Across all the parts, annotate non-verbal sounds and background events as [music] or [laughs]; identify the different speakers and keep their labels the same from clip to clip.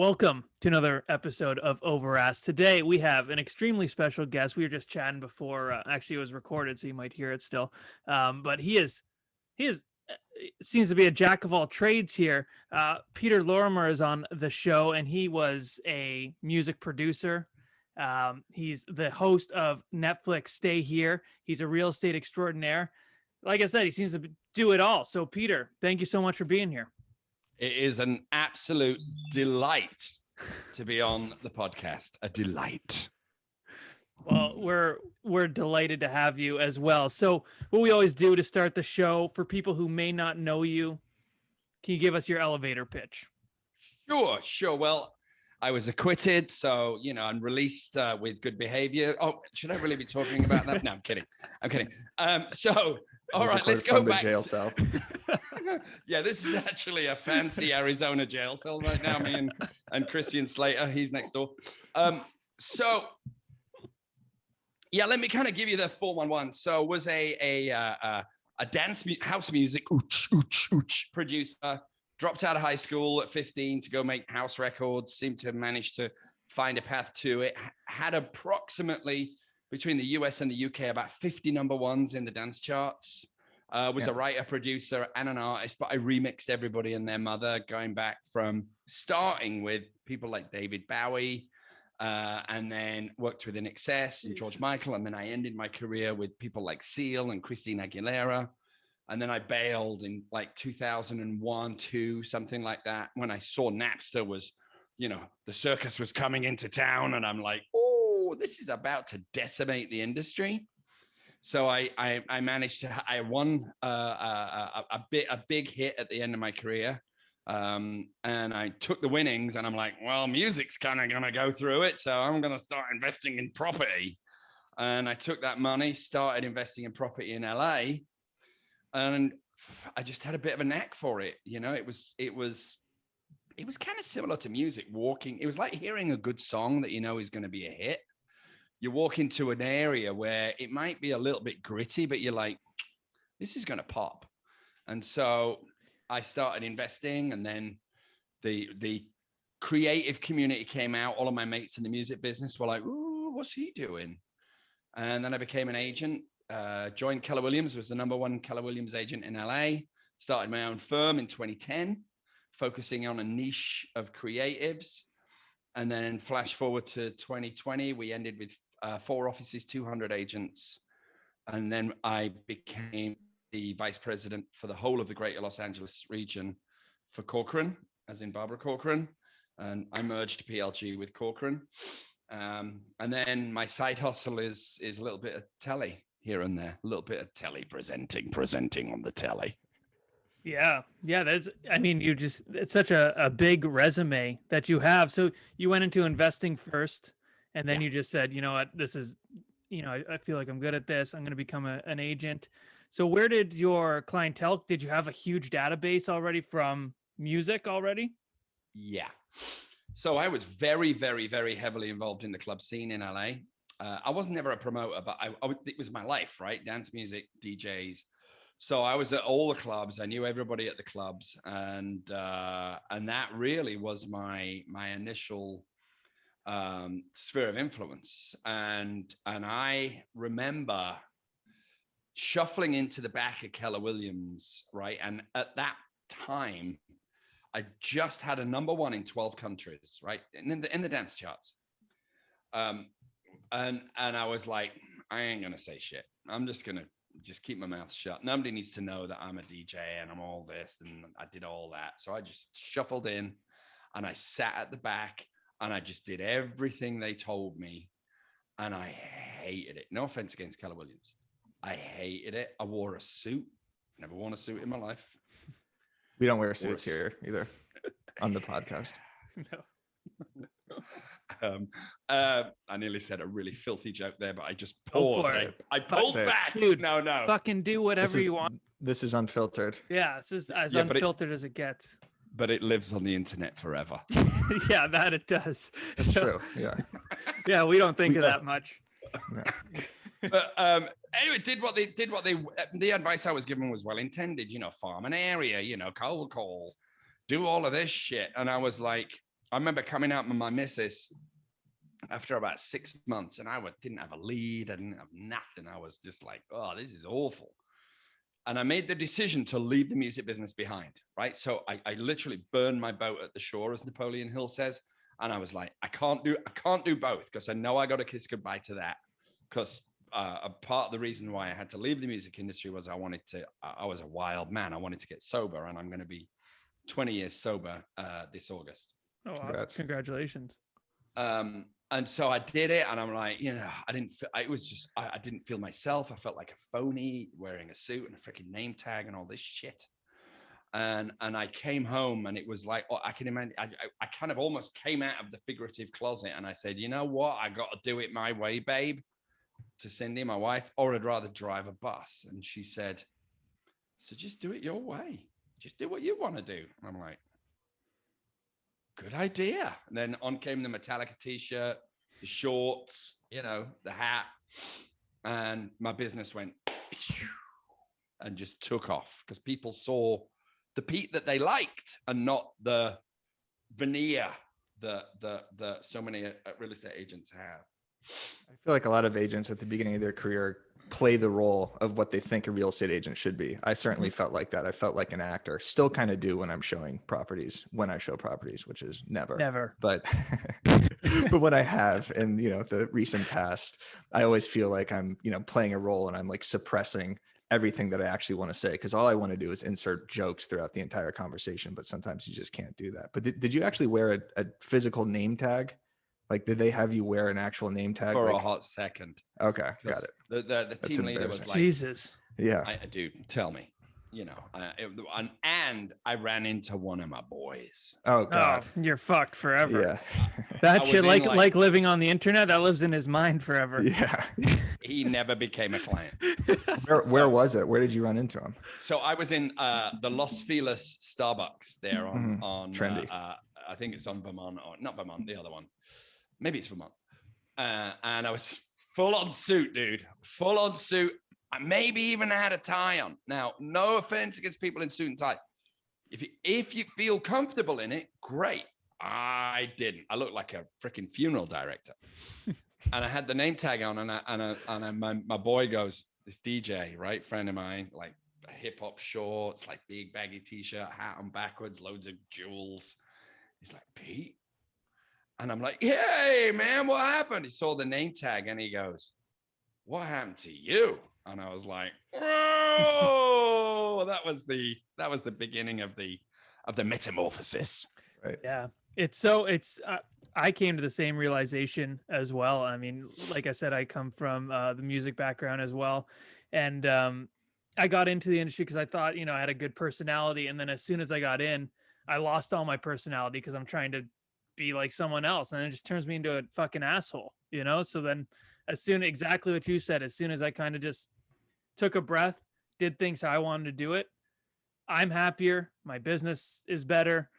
Speaker 1: Welcome to another episode of Overask. Today we have an extremely special guest. We were just chatting before. Uh, actually, it was recorded, so you might hear it still. Um, but he is, he is, uh, seems to be a jack of all trades here. Uh, Peter Lorimer is on the show, and he was a music producer. Um, he's the host of Netflix Stay Here. He's a real estate extraordinaire. Like I said, he seems to do it all. So, Peter, thank you so much for being here.
Speaker 2: It is an absolute delight to be on the podcast. A delight.
Speaker 1: Well, we're we're delighted to have you as well. So, what we always do to start the show for people who may not know you, can you give us your elevator pitch?
Speaker 2: Sure, sure. Well, I was acquitted, so you know, and released uh, with good behavior. Oh, should I really be talking about that? No, I'm kidding. I'm kidding. Um, so, all right, let's go back.
Speaker 3: jail cell. [laughs]
Speaker 2: yeah, this is actually a fancy Arizona jail cell right now. Me and, and Christian Slater, he's next door. Um, so yeah, let me kind of give you the 411. So was a a uh, a dance mu- house music ooch, ooch, ooch, producer. Dropped out of high school at 15 to go make house records. Seemed to manage to find a path to it. Had approximately between the US and the UK about 50 number ones in the dance charts. Uh, was yeah. a writer, producer, and an artist, but I remixed everybody and their mother, going back from starting with people like David Bowie, uh, and then worked with INXS and George Michael, and then I ended my career with people like Seal and Christina Aguilera, and then I bailed in like 2001, two, something like that, when I saw Napster was, you know, the circus was coming into town, and I'm like, oh, this is about to decimate the industry. So I I, I managed to I won uh, a, a, a bit a big hit at the end of my career, um, and I took the winnings. And I'm like, well, music's kind of gonna go through it, so I'm gonna start investing in property. And I took that money, started investing in property in LA, and I just had a bit of a knack for it. You know, it was it was it was kind of similar to music walking it was like hearing a good song that you know is going to be a hit you walk into an area where it might be a little bit gritty, but you're like, this is going to pop. And so I started investing, and then the the creative community came out. All of my mates in the music business were like, "Ooh, what's he doing?" And then I became an agent. Uh, joined Keller Williams, was the number one Keller Williams agent in LA. Started my own firm in 2010, focusing on a niche of creatives. And then flash forward to 2020, we ended with uh, four offices, 200 agents. And then I became the vice president for the whole of the greater Los Angeles region for Corcoran, as in Barbara Corcoran. And I merged PLG with Corcoran. Um, and then my side hustle is is a little bit of telly here and there, a little bit of telly presenting, presenting on the telly.
Speaker 1: Yeah, yeah. That's. I mean, you just it's such a, a big resume that you have. So you went into investing first, and then yeah. you just said you know what? This is you know I, I feel like i'm good at this. I'm going to become a, an agent. So where did your clientele did you have a huge database already from music already?
Speaker 2: Yeah. So i was very very very heavily involved in the club scene in la uh, i was never a promoter but I, I, it was my life right? Dance music djs so I was at all the clubs. I knew everybody at the clubs, and uh, and that really was my my initial um, sphere of influence. And and I remember shuffling into the back of Keller Williams, right? And at that time, I just had a number one in 12 countries, right? In the in the dance charts. Um, and and I was like, I ain't gonna say shit. I'm just gonna just keep my mouth shut. Nobody needs to know that I'm a DJ and I'm all this and I did all that. So I just shuffled in and I sat at the back and I just did everything they told me, and I hated it. No offense against Keller Williams, I hated it. I wore a suit. Never worn a suit in my life. [laughs]
Speaker 3: We don't wear suits here either [laughs] on the podcast. [laughs]
Speaker 2: No. um, uh, I nearly said a really filthy joke there, but I just paused. I, I, pulled back.
Speaker 1: Dude, no, no. Fucking do whatever
Speaker 3: is,
Speaker 1: you want.
Speaker 3: This is unfiltered.
Speaker 1: Yeah, this is as yeah, unfiltered it, as it gets
Speaker 2: but it lives on the internet forever. [laughs]
Speaker 1: yeah, that it does.
Speaker 3: That's so, true. [laughs] Yeah.
Speaker 1: yeah, we don't think of that much. [laughs]
Speaker 2: but um, anyway, did what they did. What they the advice I was given was well intended. You know, farm an area. You know, cold call, do all of this shit. And I was like, I remember coming out with my missus after about six months, and I didn't have a lead, I didn't have nothing. I was just like, oh, this is awful. And I made the decision to leave the music business behind, right? So I, I literally burned my boat at the shore, as Napoleon Hill says. And I was like, I can't do, I can't do both because I know I got to kiss goodbye to that. Because uh, a part of the reason why I had to leave the music industry was I wanted to, I I was a wild man. I wanted to get sober, and I'm going to be 20 years sober uh, this August.
Speaker 1: Oh, awesome.
Speaker 3: Congrats.
Speaker 1: congratulations.
Speaker 2: Um, and so I did it, and I'm like, you know, I didn't. Feel, it was just, I, I didn't feel myself. I felt like a phony wearing a suit and a freaking name tag and all this shit. And and I came home, and it was like, oh, I can imagine. I, I, kind of almost came out of the figurative closet, and I said, you know what? I got to do it my way, babe. To Cindy, my wife, or I'd rather drive a bus. And she said, so just do it your way. Just do what you want to do. And I'm like, good idea. And then on came the Metallica t-shirt, the shorts, you know, the hat, and my business went and just took off because people saw the Pete that they liked and not the veneer that that that so many uh, real estate agents have.
Speaker 3: I feel like a lot of agents at the beginning of their career play the role of what they think a real estate agent should be. I certainly
Speaker 1: Mm-hmm.
Speaker 3: felt like that. I felt like an actor. Still kind of do when I'm showing properties, when I show properties, which is never.
Speaker 1: Never.
Speaker 3: But [laughs] [laughs] but when I have in you know the recent past, I always feel like I'm you know playing a role and I'm like suppressing everything that I actually want to say because all I want to do is insert jokes throughout the entire conversation. But sometimes you just can't do that. But did, did you actually wear a, a physical name tag? Like, did they have you wear an actual name tag?
Speaker 2: For a hot second.
Speaker 3: okay, got it.
Speaker 2: The the, the team leader was like,
Speaker 1: Jesus.
Speaker 3: Yeah.
Speaker 2: I, dude, tell me, you know, uh, it, and, and I ran into one of my boys.
Speaker 3: Oh God.
Speaker 1: Oh, you're fucked forever.
Speaker 3: yeah. [laughs]
Speaker 1: That
Speaker 2: I
Speaker 1: shit, like,
Speaker 2: like-
Speaker 1: like living on the internet, that lives in his mind forever.
Speaker 3: yeah. [laughs]
Speaker 2: He never became a client.
Speaker 3: Where where was it? Where did you run into him?
Speaker 2: So I was in uh, the Los Feliz Starbucks there on
Speaker 3: Mhm.
Speaker 2: on
Speaker 3: Trendy.
Speaker 2: Uh, uh, I think it's on Vermont or not Vermont, the other one. Maybe it's Vermont. Uh, and I was full on suit, dude. Full on suit. I maybe even had a tie on. Now, no offense against people in suit and ties. If you if you feel comfortable in it, great. I didn't. I looked like a freaking funeral director. [laughs] and I had the name tag on, and I, and I, and I, my, my boy goes, this DJ, right, friend of mine, like hip hop shorts, like big baggy t-shirt, hat on backwards, loads of jewels. He's like, Pete. And I'm like, hey man, what happened? He saw the name tag and he goes, What happened to you? And I was like, oh, that was the that was the beginning of the of the metamorphosis. Right.
Speaker 1: Yeah. It's so, it's, uh, I came to the same realization as well. I mean, like I said, I come from uh, the music background as well. And um, I got into the industry because I thought, you know, I had a good personality. And then as soon as I got in, I lost all my personality because I'm trying to be like someone else. And it just turns me into a fucking asshole, you know? So then, as soon, exactly what you said, as soon as I kind of just took a breath, did things how I wanted to do it, I'm happier. My business is better.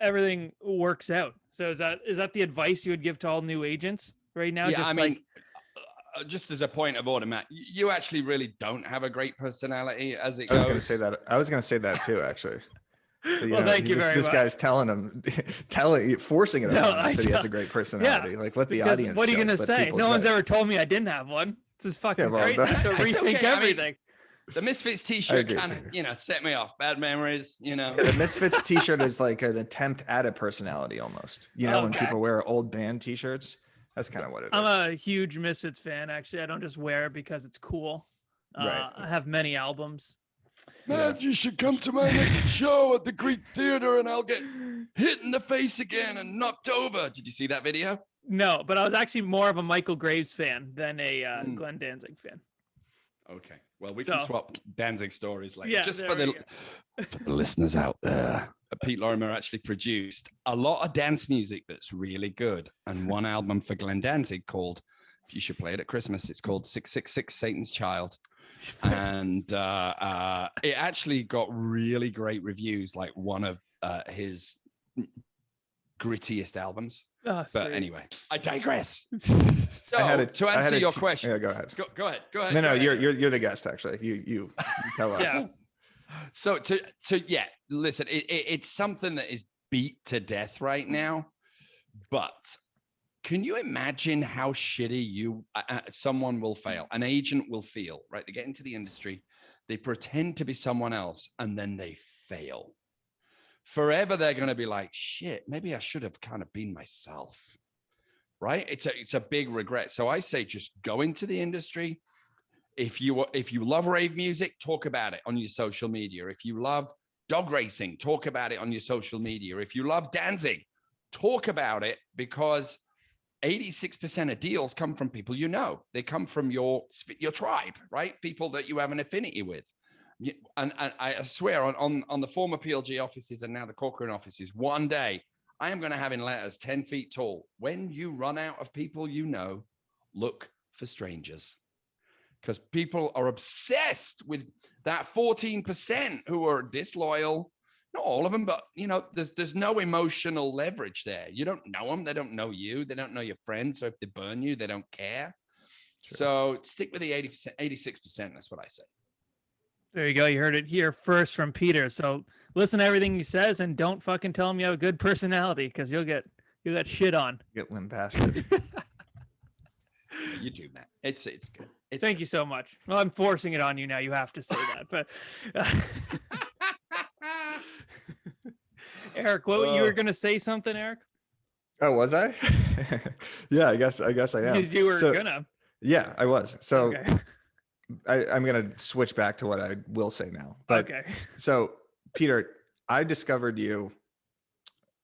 Speaker 1: Everything works out. So is that is that the advice you would give to all new agents right now?
Speaker 2: yeah,
Speaker 1: just
Speaker 2: I mean,
Speaker 1: like
Speaker 2: uh, just as a point of order, Matt, you actually really don't have a great personality as it
Speaker 3: I was gonna say that. I was gonna say that too, actually. So,
Speaker 1: Well, thank you
Speaker 3: just-
Speaker 1: very
Speaker 3: This
Speaker 1: much.
Speaker 3: guy's telling him, [laughs] telling, forcing it
Speaker 1: No,
Speaker 3: upon us that he has a great personality. Yeah, Like let the
Speaker 1: because
Speaker 3: audience.
Speaker 1: what are you gonna say?
Speaker 3: people
Speaker 1: No one's
Speaker 3: judge.
Speaker 1: ever told me I didn't have one. This is fucking
Speaker 3: well,
Speaker 1: crazy. I have to [laughs] rethink
Speaker 2: okay, I mean,
Speaker 1: everything.
Speaker 2: The Misfits T-shirt kind of, you know, set me off. Bad memories, you know.
Speaker 3: Yeah, the Misfits T-shirt is like an attempt at a personality, almost. You know, when people wear old band T-shirts, that's kind of what it is.
Speaker 1: I'm a huge Misfits fan. Actually, I don't just wear it because it's cool. Uh,
Speaker 3: Right.
Speaker 1: I have many albums.
Speaker 2: Man, you should come to my next [laughs] show at the Greek Theater and I'll get hit in the face again and knocked over. Did you see that video?
Speaker 1: No, but I was actually more of a Michael Graves fan than a uh,
Speaker 2: Mm.
Speaker 1: Glenn Danzig fan.
Speaker 2: Okay. Well, we can swap Danzig stories later.
Speaker 1: Yeah,
Speaker 2: Just for the, for the listeners out there, uh, Pete Lorimer actually produced a lot of dance music that's really good, and [laughs] one album for Glenn Danzig called. You should play it at Christmas. It's called Six Six Six Satan's Child, and uh, uh, it actually got really great reviews. Like one of uh, his grittiest albums.
Speaker 1: Oh,
Speaker 2: But anyway, I digress. [laughs] So
Speaker 3: I had a-
Speaker 2: to
Speaker 3: I had
Speaker 2: answer
Speaker 3: a
Speaker 2: your
Speaker 3: T-
Speaker 2: question,
Speaker 3: Yeah, go ahead.
Speaker 2: go, go ahead. Go ahead.
Speaker 3: No, no,
Speaker 2: ahead.
Speaker 3: you're you're you're the guest actually. You you, you tell us.
Speaker 1: Yeah.
Speaker 2: So to to yeah, listen, it, it, it's something that is beat to death right now. But can you imagine how shitty you uh, uh, someone will fail? An agent will feel right? They get into the industry they pretend to be someone else and then they fail. Forever they're going to be like shit maybe i should have kind of been myself right? It's a it's a big regret. So i say just go into the industry. If you if you love rave music talk about it on your social media. If you love dog racing talk about it on your social media. If you love danzig talk about it because 86% of deals come from people you know. They come from your your tribe, right? People that you have an affinity with. And, and I swear on, on, on the former PLG offices and now the Corcoran offices, one day I am going to have in letters 10 feet tall. When you run out of people you know, look for strangers. Because people are obsessed with that 14% who are disloyal, not all of them, but you know, there's there's no emotional leverage there. You don't know them, they don't know you, they don't know your friends. So if they burn you, they don't care. Sure. So stick with the 80%, 86%. That's what I say.
Speaker 1: There you go. You heard it here first from Peter. So listen to everything he says and don't fucking tell him you have a good personality because you'll get you'll get shit on.
Speaker 3: Get lambasted. [laughs]
Speaker 2: you do, man. It's it's good. It's
Speaker 1: Thank good. you so much. Well, I'm forcing it on you now. You have to say that. But uh, [laughs] [laughs] Eric, what uh, you were gonna say something, Eric?
Speaker 3: Oh, was I? [laughs] yeah, I guess I guess I am.
Speaker 1: You were so, gonna.
Speaker 3: Yeah, I was. So okay. I, I'm gonna switch back to what I will say now. But okay. [laughs] so Peter, I discovered you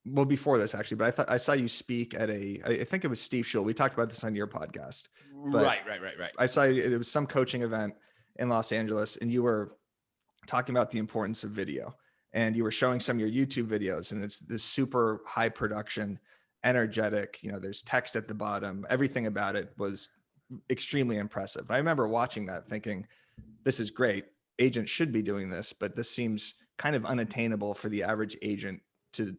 Speaker 3: well before this actually, but I thought I saw you speak at a I think it was Steve Shull. We talked about this on your podcast.
Speaker 2: Right, right, right, right. I
Speaker 3: saw you, it was some coaching event in Los Angeles, and you were talking about the importance of video and you were showing some of your YouTube videos, and it's this super high production, energetic. You know, there's text at the bottom. Everything about it was extremely impressive. I remember watching that, thinking, "This is great. Agents should be doing this, but this seems kind of unattainable for the average agent to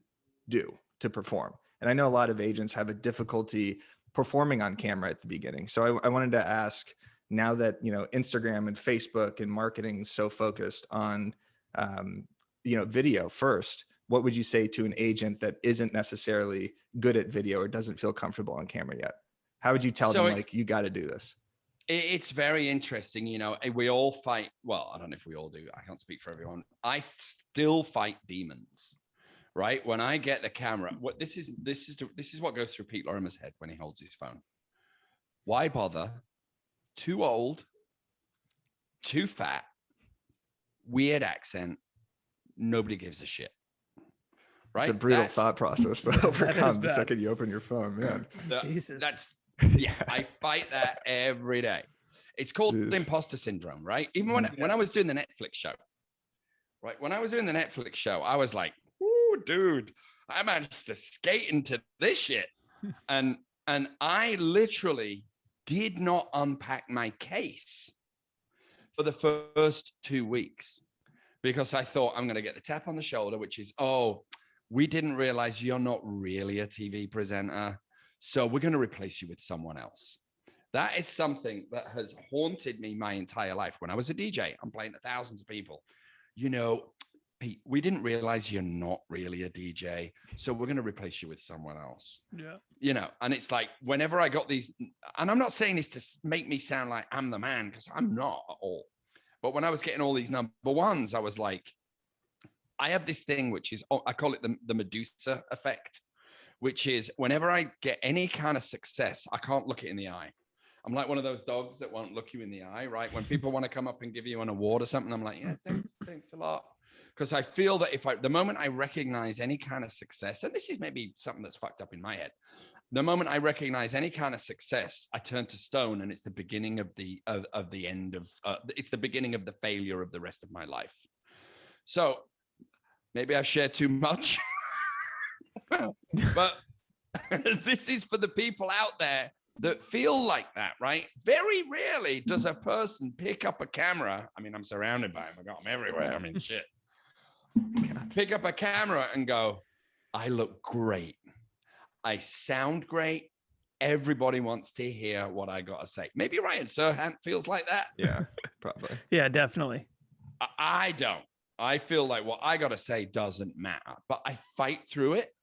Speaker 3: do to perform." And I know a lot of agents have a difficulty performing on camera at the beginning. So I, I wanted to ask now that you know Instagram and Facebook and marketing is so focused on um, you know video first what would you say to an agent that isn't necessarily good at video or doesn't feel comfortable on camera yet? How would you tell so them it, like you got to do this
Speaker 2: it's very interesting you know eh, we all fight well i don't know if we all do i can't speak for everyone i still fight demons right? When i get the camera what this is this is this is what goes through pete lorimer's head when he holds his phone. Why bother? Too old too fat weird accent nobody gives a shit. Right.
Speaker 3: It's a brutal that's, thought process to [laughs] [laughs] overcome the second you open your phone, man. [laughs]
Speaker 1: Jesus.
Speaker 2: That's yeah, I fight that every day. It's called Jeez. imposter syndrome, right? Even when when I was doing the Netflix show, right? When I was doing the Netflix show, I was like, "Ooh, dude, I managed to skate into this shit," and and I literally did not unpack my case for the first two weeks because I thought I'm going to get the tap on the shoulder, which is, oh, we didn't realize you're not really a TV presenter. So we're going to replace you with someone else. That is something that has haunted me my entire life. When I was a DJ, I'm playing to thousands of people. You know, Pete, we didn't realize you're not really a DJ. So we're going to replace you with someone else.
Speaker 1: Yeah.
Speaker 2: You know, and it's like whenever I got these, and I'm not saying this to make me sound like I'm the man because I'm not at all. But when I was getting all these number ones, I was like, I have this thing which is I call it the, the Medusa effect, which is whenever I get any kind of success, I can't look it in the eye. I'm like one of those dogs that won't look you in the eye, right? When people want to come up and give you an award or something, I'm like, yeah, thanks, thanks a lot. Because I feel that if I, the moment I recognize any kind of success, and this is maybe something that's fucked up in my head, the moment I recognize any kind of success, I turn to stone, and it's the beginning of the of, of the end of uh, it's the beginning of the failure of the rest of my life. So maybe I've shared too much, [laughs] but [laughs] this is for the people out there that feel like that, right? Very rarely does a person pick up a camera. I mean, I'm surrounded by them. I got them everywhere. I mean, shit. [laughs] Pick up a camera and go, I look great I sound great. Everybody wants to hear what I got to say. Maybe Ryan Serhant feels like that.
Speaker 3: Yeah, probably. [laughs]
Speaker 1: yeah, definitely.
Speaker 2: I, I don't. I feel like what I got to say doesn't matter, but I fight through it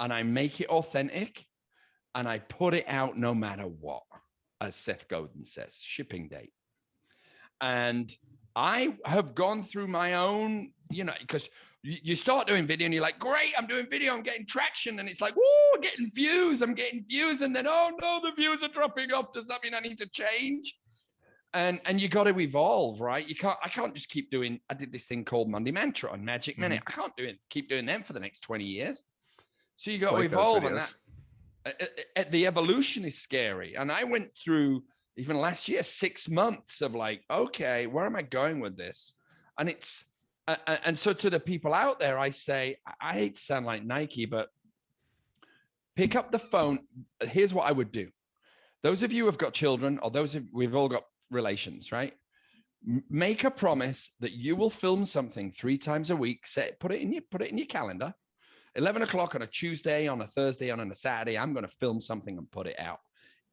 Speaker 2: and I make it authentic and I put it out no matter what, as Seth Godin says, shipping date. And I have gone through my own, you know, because you start doing video and you're like, great, I'm doing video, I'm getting traction. And it's like, whoa, getting views, I'm getting views. And then, oh no, the views are dropping off. Does that mean I need to change? And and you got to evolve, right? You can't, I can't just keep doing, I did this thing called Monday Mantra on Magic Minute. Mm-hmm. I can't do it, keep doing them for the next 20 years. So you got like to evolve and that the evolution is scary. And I went through even last year, six months of like, okay, where am I going with this? And it's, and so to the people out there, I say, I hate to sound like Nike, but pick up the phone. Here's what I would do. Those of you who have got children, or those of we've all got relations, right? Make a promise that you will film something three times a week. Set, put it in your put it in your calendar. 11 o'clock on a Tuesday, on a Thursday, on a Saturday, I'm going to film something and put it out.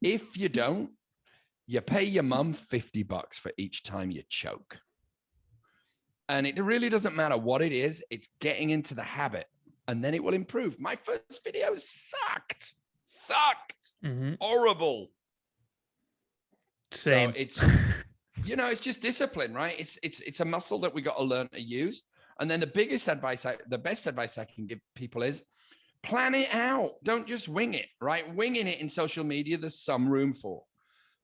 Speaker 2: If you don't, you pay your mum 50 bucks for each time you choke. And it really doesn't matter what it is, it's getting into the habit and then it will improve. My first video sucked, sucked, mm-hmm. horrible.
Speaker 1: Same.
Speaker 2: So it's, [laughs] you know, it's just discipline, right? It's it's it's a muscle that we got to learn to use. And then the biggest advice, I, the best advice I can give people is plan it out. Don't just wing it, right? Winging it in social media, there's some room for.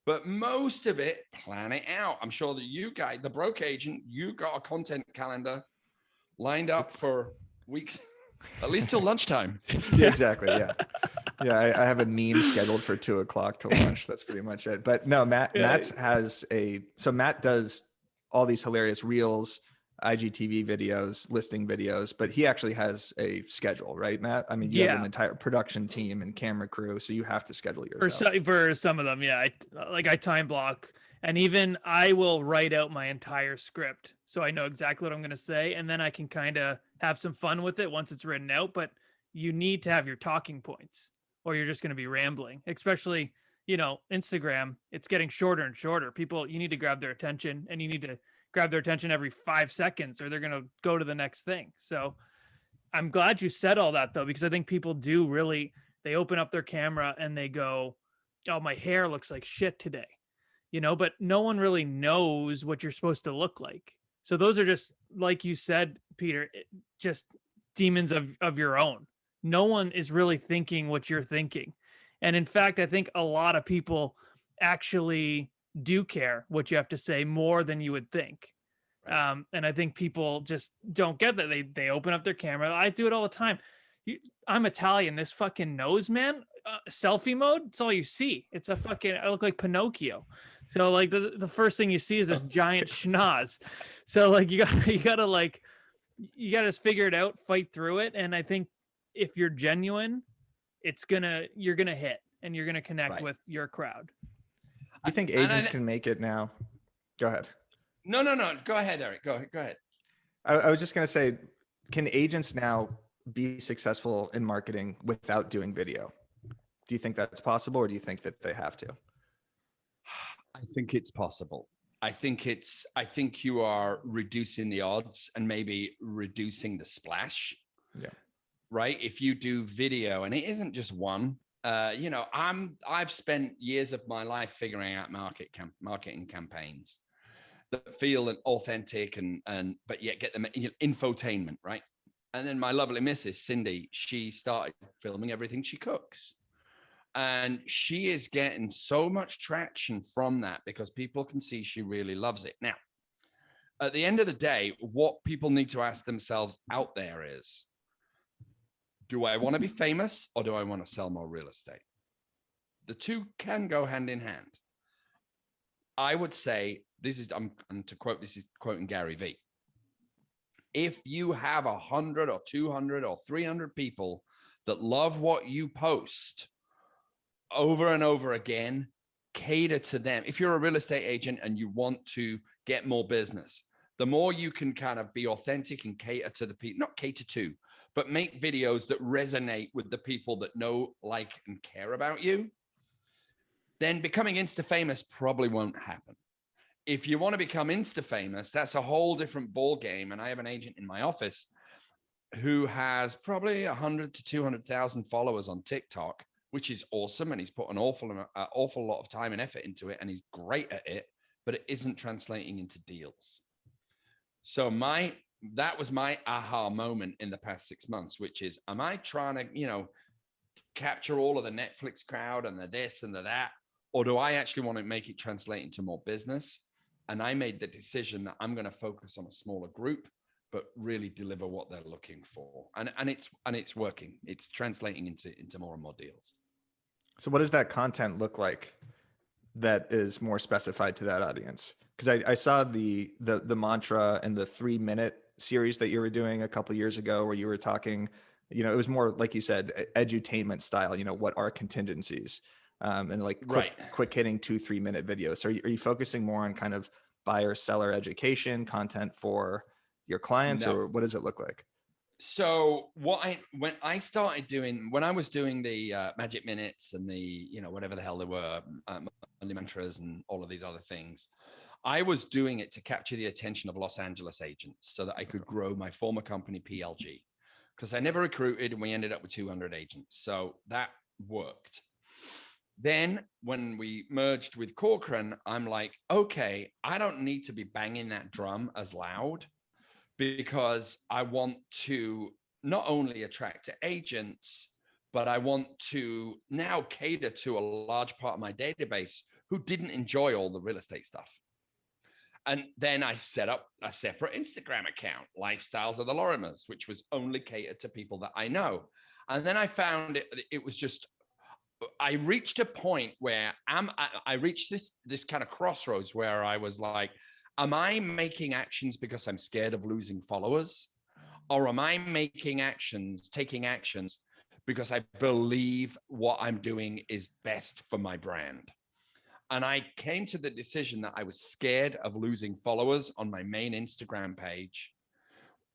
Speaker 2: But most of it, plan it out. I'm sure that you guys, the broke agent, you got a content calendar lined up for weeks, [laughs] at least till lunchtime. [laughs]
Speaker 3: yeah, exactly. Yeah. Yeah. I, I, have a meme scheduled for two o'clock to lunch. That's pretty much it. But no, Matt, yeah. Matt has a, so Matt does all these hilarious reels IGTV videos, listing videos, but he actually has a schedule, right, Matt? I mean, you yeah. have an entire production team and camera crew, so you have to schedule yourself.
Speaker 1: For some, for some of them, yeah, I, like I time block, and even I will write out my entire script so I know exactly what I'm going to say, and then I can kind of have some fun with it once it's written out. But you need to have your talking points, or you're just going to be rambling, especially you know Instagram. It's getting shorter and shorter. People, you need to grab their attention, and you need to grab their attention every five seconds or they're going to go to the next thing. So I'm glad you said all that though, because I think people do really, they open up their camera and they go, Oh, my hair looks like shit today, you know, but no one really knows what you're supposed to look like. So those are just, like you said, Peter, just demons of, of your own. No one is really thinking what you're thinking. And in fact, I think a lot of people actually do care what you have to say more than you would think. Right. Um, and I think people just don't get that. They they open up their camera. I do it all the time. You, I'm Italian. This fucking nose, man. Uh, selfie mode. It's all you see. It's a fucking. I look like Pinocchio. So like the the first thing you see is this giant schnoz. So like you got [laughs] you gotta like you gotta figure it out, fight through it. And I think if you're genuine, it's gonna you're gonna hit and you're gonna connect right. with your crowd.
Speaker 3: You think agents I, can make it now? Go ahead.
Speaker 2: No, no, no. Go ahead, Eric. Go ahead. Go ahead.
Speaker 3: I, I was just going to say, can agents now be successful in marketing without doing video? Do you think that's possible, or do you think that they have to?
Speaker 2: I think it's possible. I think it's. I think you are reducing the odds and maybe reducing the splash.
Speaker 3: Yeah.
Speaker 2: Right. If you do video, and it isn't just one, uh, you know, I'm I've spent years of my life figuring out market marketing campaigns that feel authentic and and but yet get them you know, infotainment, right? And then my lovely missus Cindy, she started filming everything she cooks. And she is getting so much traction from that because people can see she really loves it. Now, at the end of the day, what people need to ask themselves out there is do I want to be famous or do I want to sell more real estate? The two can go hand in hand. I would say this is I'm and to quote this is quoting Gary Vee. If you have a hundred or two hundred or three hundred people that love what you post over and over again, cater to them. If you're a real estate agent and you want to get more business, the more you can kind of be authentic and cater to the people, not cater to, but make videos that resonate with the people that know, like, and care about you, then becoming Insta famous probably won't happen. if you want to become insta famous, that's a whole different ball game. And I have an agent in my office who has probably 100 to 200,000 followers on TikTok, which is awesome. And he's put an awful, uh, awful lot of time and effort into it, and he's great at it, but it isn't translating into deals. So my that was my aha moment in the past six months, which is, am I trying to, you know, capture all of the Netflix crowd and the this and the that, or do I actually want to make it translate into more business? And I made the decision that I'm going to focus on a smaller group but really deliver what they're looking for. And and it's and it's working. It's translating into into more and more deals.
Speaker 3: So what does that content look like that is more specified to that audience? Because I, I saw the the the mantra and the three minute series that you were doing a couple years ago where you were talking, you know, it was more like you said, edutainment style, you know, what are contingencies? Um, and like quick, right. quick hitting two, three minute videos. So are you, are you focusing more on kind of buyer seller education content for your clients no. or what does it look like?
Speaker 2: So what I when I started doing when I was doing the uh, magic minutes and the you know whatever the hell they were um, Monday mantras and all of these other things, I was doing it to capture the attention of Los Angeles agents so that I could grow my former company PLG because I never recruited and we ended up with 200 agents. So that worked. Then when we merged with Corcoran, I'm like, okay, I don't need to be banging that drum as loud because I want to not only attract agents, but I want to now cater to a large part of my database who didn't enjoy all the real estate stuff. And then I set up a separate Instagram account, Lifestyles of the Lorimers, which was only catered to people that I know. And then I found it, it was just, I reached a point where am I, I reached this this kind of crossroads where I was like, am I making actions because I'm scared of losing followers? Or am I making actions, taking actions because I believe what I'm doing is best for my brand? And I came to the decision that I was scared of losing followers on my main Instagram page.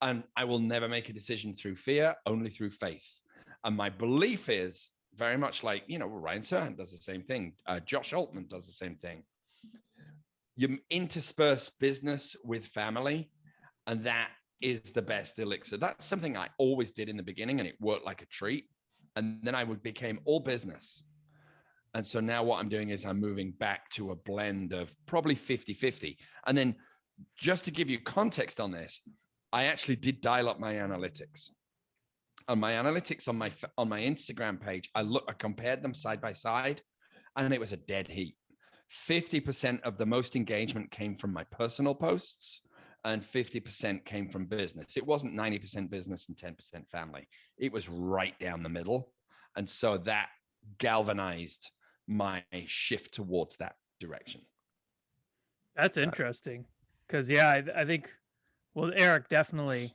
Speaker 2: And I will never make a decision through fear, only through faith. And my belief is very much like, you know, Ryan Serhant does the same thing. Uh, Josh Altman does the same thing you intersperse business with family, and that is the best elixir. That's something I always did in the beginning, and it worked like a treat. And then I would became all business. And so now what I'm doing is I'm moving back to a blend of probably 50 50. And then just to give you context on this, I actually did dial up my analytics. On my analytics on my on my Instagram page, I look I compared them side by side and it was a dead heat. 50% of the most engagement came from my personal posts and 50% came from business. It wasn't 90% business and 10% family. It was right down the middle. And so that galvanized my shift towards that direction.
Speaker 1: That's interesting. Cause yeah, I, I think, well, Eric, definitely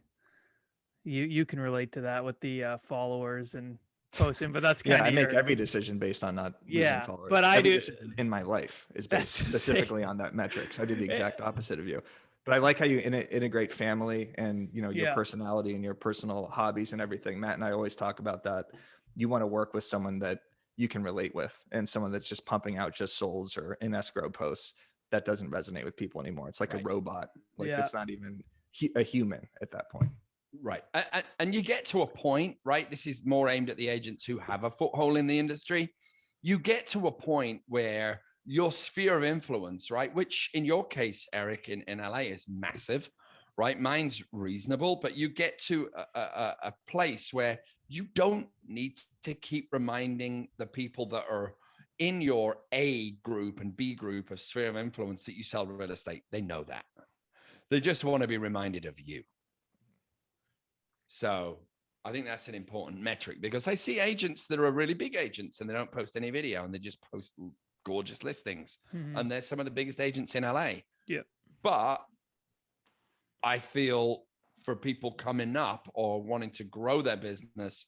Speaker 1: you, you can relate to that with the uh, followers and posting, but that's [laughs]
Speaker 3: yeah. I make every decision based on not yeah, followers.
Speaker 1: But I
Speaker 3: every
Speaker 1: do
Speaker 3: in my life is [laughs] based specifically on that metrics. I do the [laughs] exact opposite of you. But I like how you integrate family and you know your yeah. personality and your personal hobbies and everything. Matt and I always talk about that. You want to work with someone that you can relate with, and someone that's just pumping out just souls or in escrow posts that doesn't resonate with people anymore. It's like right. a robot. Like yeah. it's not even a human at that point.
Speaker 2: Right. And, and you get to a point, right? This is more aimed at the agents who have a foothold in the industry. You get to a point where your sphere of influence, right? Which in your case, Eric, in, in LA is massive, right? Mine's reasonable, but you get to a, a, a place where you don't need to keep reminding the people that are in your A group and B group of sphere of influence that you sell real estate. They know that. They just want to be reminded of you. So I think that's an important metric because I see agents that are really big agents and they don't post any video and they just post gorgeous listings. Mm-hmm. And they're some of the biggest agents in LA.
Speaker 1: Yeah.
Speaker 2: But I feel for people coming up or wanting to grow their business,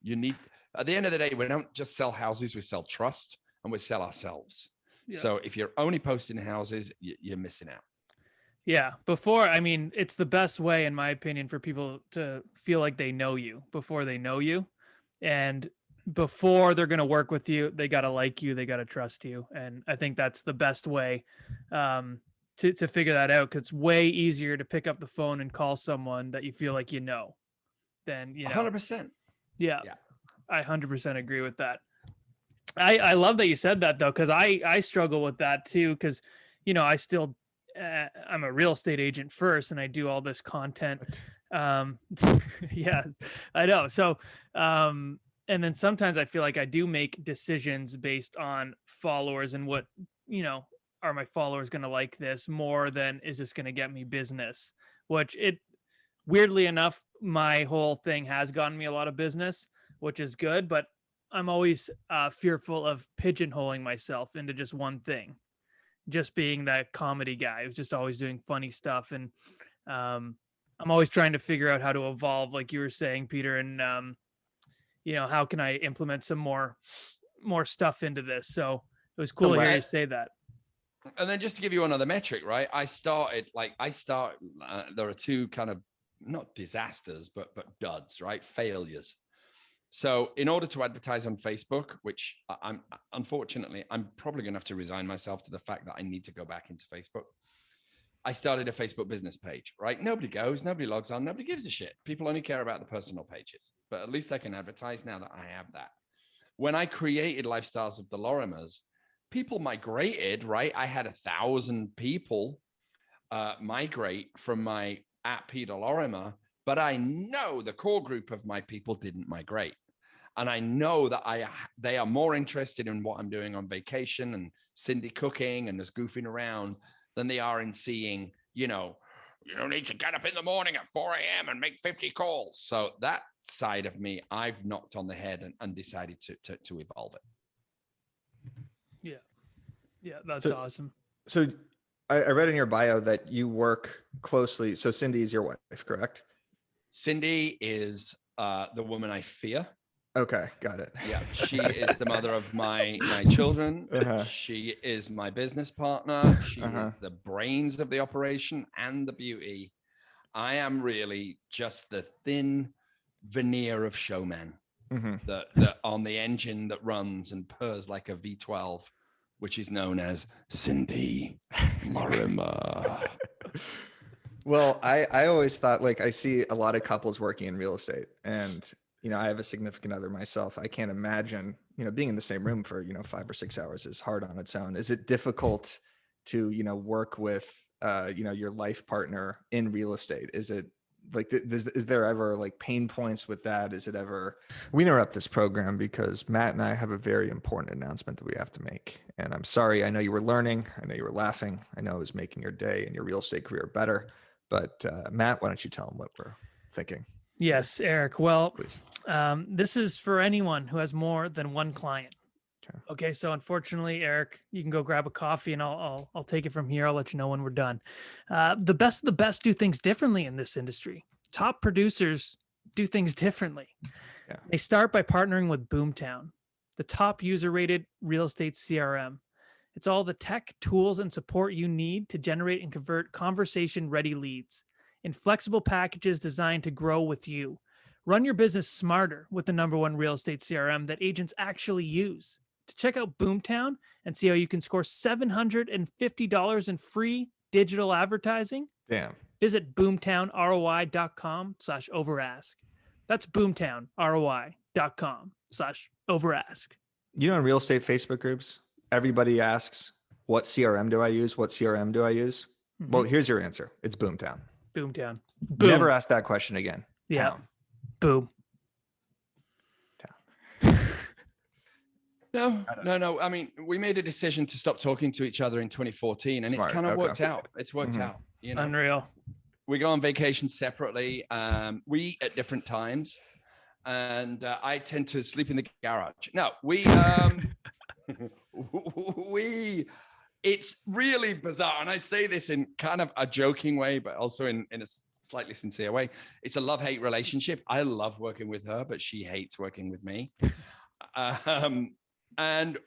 Speaker 2: you need, at the end of the day, we don't just sell houses, we sell trust and we sell ourselves. Yeah. So if you're only posting houses, you're missing out.
Speaker 1: Yeah, before I mean, it's the best way in my opinion for people to feel like they know you before they know you. And before they're going to work with you, they got to like you, they got to trust you. And I think that's the best way um to to figure that out because it's way easier to pick up the phone and call someone that you feel like you know than you know.
Speaker 2: hundred percent.
Speaker 1: Yeah,
Speaker 2: Yeah.
Speaker 1: I hundred percent agree with that. I I love that you said that though, because I I struggle with that too, because you know I still uh, I'm a real estate agent first, and I do all this content. Um, [laughs] yeah, I know. So um, and then sometimes I feel like I do make decisions based on followers and what you know are my followers going to like this more than is this going to get me business? Which it weirdly enough my whole thing has gotten me a lot of business which is good but i'm always uh, fearful of pigeonholing myself into just one thing just being that comedy guy who's just always doing funny stuff and um, i'm always trying to figure out how to evolve like you were saying peter and um, you know how can i implement some more more stuff into this? So it was cool to hear you say that
Speaker 2: And then just to give you another metric, right? I started like I start. Uh, there are two kind of not disasters, but but duds, right? Failures. So in order to advertise on Facebook, which I'm unfortunately, I'm probably going to have to resign myself to the fact that I need to go back into Facebook. I started a Facebook business page, right? Nobody goes, nobody logs on, nobody gives a shit. People only care about the personal pages, but at least I can advertise now that I have that. When I created Lifestyles of the Lorimers, people migrated, right? I had a thousand people uh, migrate from my at Peter Lorimer, but I know the core group of my people didn't migrate. And I know that I they are more interested in what I'm doing on vacation and Cindy cooking and just goofing around than they are in seeing, you know, you don't need to get up in the morning at 4 a.m. and make 50 calls. So that side of me, I've knocked on the head and, and decided to, to, to evolve it.
Speaker 1: Yeah Yeah, that's
Speaker 3: So-
Speaker 1: awesome
Speaker 3: So I, I read in your bio that you work closely. So Cindy is your wife, correct?
Speaker 2: Cindy is uh, the woman I fear.
Speaker 3: Okay, got it.
Speaker 2: Yeah, she [laughs] is the mother of my my children.
Speaker 3: Uh-huh.
Speaker 2: She is my business partner. She
Speaker 3: Uh-huh.
Speaker 2: is the brains of the operation and the beauty. I am really just the thin veneer of showman
Speaker 3: hmm
Speaker 2: that that on the engine that runs and purrs like a V12, which is known as Cindy [laughs] Lorimer.
Speaker 3: Well, I I always thought like I see a lot of couples working in real estate, and you know I have a significant other myself. I can't imagine you know being in the same room for you know five or six hours is hard on its own. Is it difficult to you know work with uh you know your life partner in real estate? Is it like is, is there ever like pain points with that? Is it ever? We interrupt this program because Matt and I have a very important announcement that we have to make, and I'm sorry. I know you were learning. I know you were laughing. I know it was making your day and your real estate career better. But uh, Matt, why don't you tell them what we're thinking,
Speaker 1: yes eric well
Speaker 3: please?
Speaker 1: um, this is for anyone who has more than one client
Speaker 3: Okay.
Speaker 1: okay so unfortunately eric you can go grab a coffee and i'll i'll, I'll take it from here i'll let you know when we're done uh, the best of the best do things differently in this industry top producers do things differently
Speaker 3: Yeah.
Speaker 1: they start by partnering with boomtown the top user rated real estate crm it's all the tech tools and support you need to generate and convert conversation ready leads in flexible packages designed to grow with you Run your business smarter with the number one real estate CRM that agents actually use. To check out Boomtown and see how you can score $750 in free digital advertising,
Speaker 3: Damn.
Speaker 1: visit boomtownroi.com slash overask. That's boomtownroi.com slash overask.
Speaker 3: You know, in real estate Facebook groups, everybody asks, "What CRM do I use? What CRM do I use?" Well,
Speaker 1: Mhm.
Speaker 3: here's your answer. It's Boomtown.
Speaker 1: Boomtown. Boom.
Speaker 3: Never ask that question again.
Speaker 1: Yeah.
Speaker 3: Town.
Speaker 1: Boom.
Speaker 2: No, no, no. I mean, we made a decision to stop talking to each other in 2014, and
Speaker 3: Smart,
Speaker 2: it's kind of
Speaker 3: okay.
Speaker 2: worked out. It's worked
Speaker 3: Mhm.
Speaker 2: out. You know,
Speaker 1: Unreal.
Speaker 2: we go on vacation separately. Um, we eat at different times, and uh, I tend to sleep in the garage. No, we um, [laughs] we. It's really bizarre, and I say this in kind of a joking way, but also in in a s- slightly sincere way. It's a love hate relationship. I love working with her, but she hates working with me. [laughs] Um, and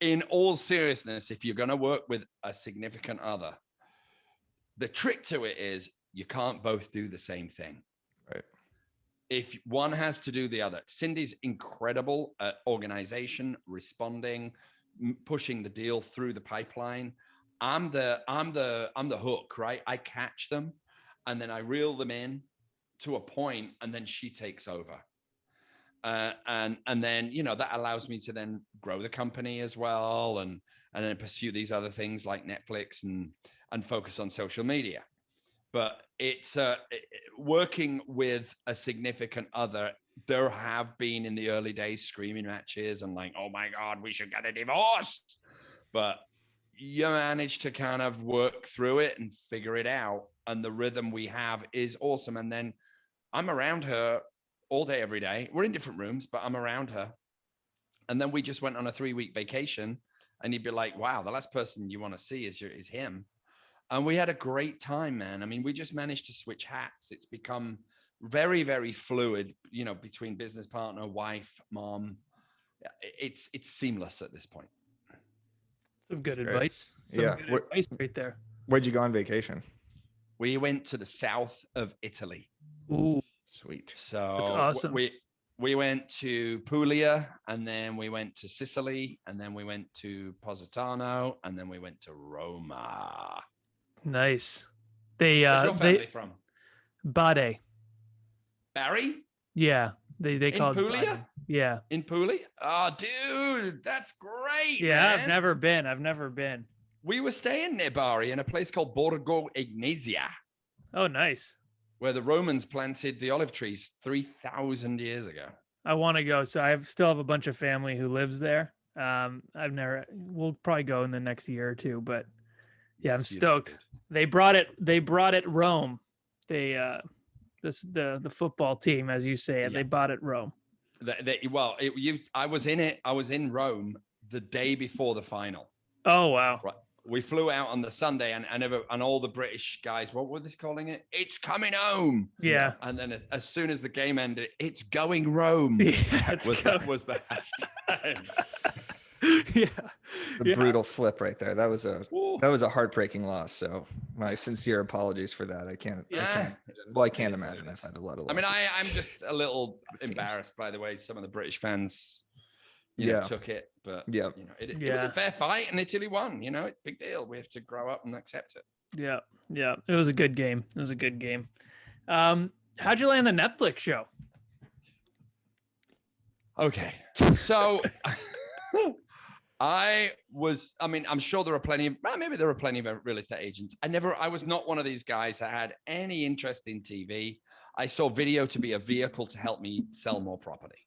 Speaker 2: in all seriousness, if you're going to work with a significant other, the trick to it is you can't both do the same thing.
Speaker 3: Right.
Speaker 2: If one has to do the other, Cindy's incredible at organization, responding, pushing the deal through the pipeline. I'm the I'm the I'm the hook, right? I catch them and then I reel them in to a point and then she takes over. Uh, and and then you know that allows me to then grow the company as well and and then pursue these other things like Netflix and and focus on social media. But it's uh, working with a significant other. There have been in the early days screaming matches and like, oh my god, we should get a divorce. But you manage to kind of work through it and figure it out. And the rhythm we have is awesome. And then I'm around her all day, every day. We're in different rooms, but I'm around her. And then we just went on a three week vacation and you'd be like, wow, the last person you want to see is your, is him. And we had a great time, man. I mean, we just managed to switch hats. It's become very, very fluid, you know, between business partner, wife, mom. It's it's seamless at this point.
Speaker 1: Some good advice. Some
Speaker 3: yeah.
Speaker 1: good advice right there.
Speaker 3: Where'd you go on vacation?
Speaker 2: We went to the south of Italy.
Speaker 1: Ooh,
Speaker 3: Sweet.
Speaker 2: So
Speaker 1: That's awesome.
Speaker 2: we we went to Puglia and then we went to Sicily and then we went to Positano and then we went to Roma.
Speaker 1: nice. They
Speaker 2: Where's
Speaker 1: uh
Speaker 2: your family
Speaker 1: they
Speaker 2: from?
Speaker 1: Bade.
Speaker 2: Bari
Speaker 1: Yeah. They they
Speaker 2: In
Speaker 1: call it
Speaker 2: Puglia?
Speaker 1: Yeah.
Speaker 2: in Puglia? Oh, dude, that's great.
Speaker 1: Yeah, I've never been. I've never been.
Speaker 2: We were staying near Bari in a place called Borgo Egnazia,
Speaker 1: Oh, nice.
Speaker 2: Where the Romans planted the olive trees 3,000 years ago.
Speaker 1: I want to go. So I have, still have a bunch of family who lives there. Um, I've never. We'll probably go in the next year or two, but yeah, I'm stoked. They brought it. They brought it Rome. They uh, this the the football team, as you say it.
Speaker 2: Yeah.
Speaker 1: They bought it Rome.
Speaker 2: The- the- well, it, you, I was in it. I was in Rome the day before the final.
Speaker 1: Oh wow.
Speaker 2: Right. We flew out on the Sunday, and and, ever, and all the British guys, what were they calling it? It's coming home.
Speaker 1: Yeah.
Speaker 2: And then as, as soon as the game ended, it's going Rome. [laughs]
Speaker 1: Yeah. It's
Speaker 2: was,
Speaker 1: go-
Speaker 2: the, was the hashtag. [laughs]
Speaker 1: yeah.
Speaker 3: The
Speaker 1: Yeah.
Speaker 3: brutal flip right there. That was a
Speaker 2: Ooh.
Speaker 3: that was a heartbreaking loss. So my sincere apologies for that. I can't. I
Speaker 1: Yeah.
Speaker 3: can't imagine. Well, I can't
Speaker 2: is what it
Speaker 3: imagine. I've had a lot of.
Speaker 2: I mean. I, I'm just a little embarrassed by the way some of the British fans, you know,
Speaker 3: Yeah.
Speaker 2: took it. But
Speaker 3: Yeah.
Speaker 2: you know, it, it was a fair fight, and Italy won. You know, it's a big deal. We have to grow up and accept it.
Speaker 1: Yeah. Yeah. It was a good game. It was a good game. Um, how'd you land the Netflix show?
Speaker 2: Okay. So [laughs] I was, I mean, I'm sure there are plenty of, well, maybe there are plenty of real estate agents. I never, I was not one of these guys that had any interest in TV. I saw video to be a vehicle to help me sell more property.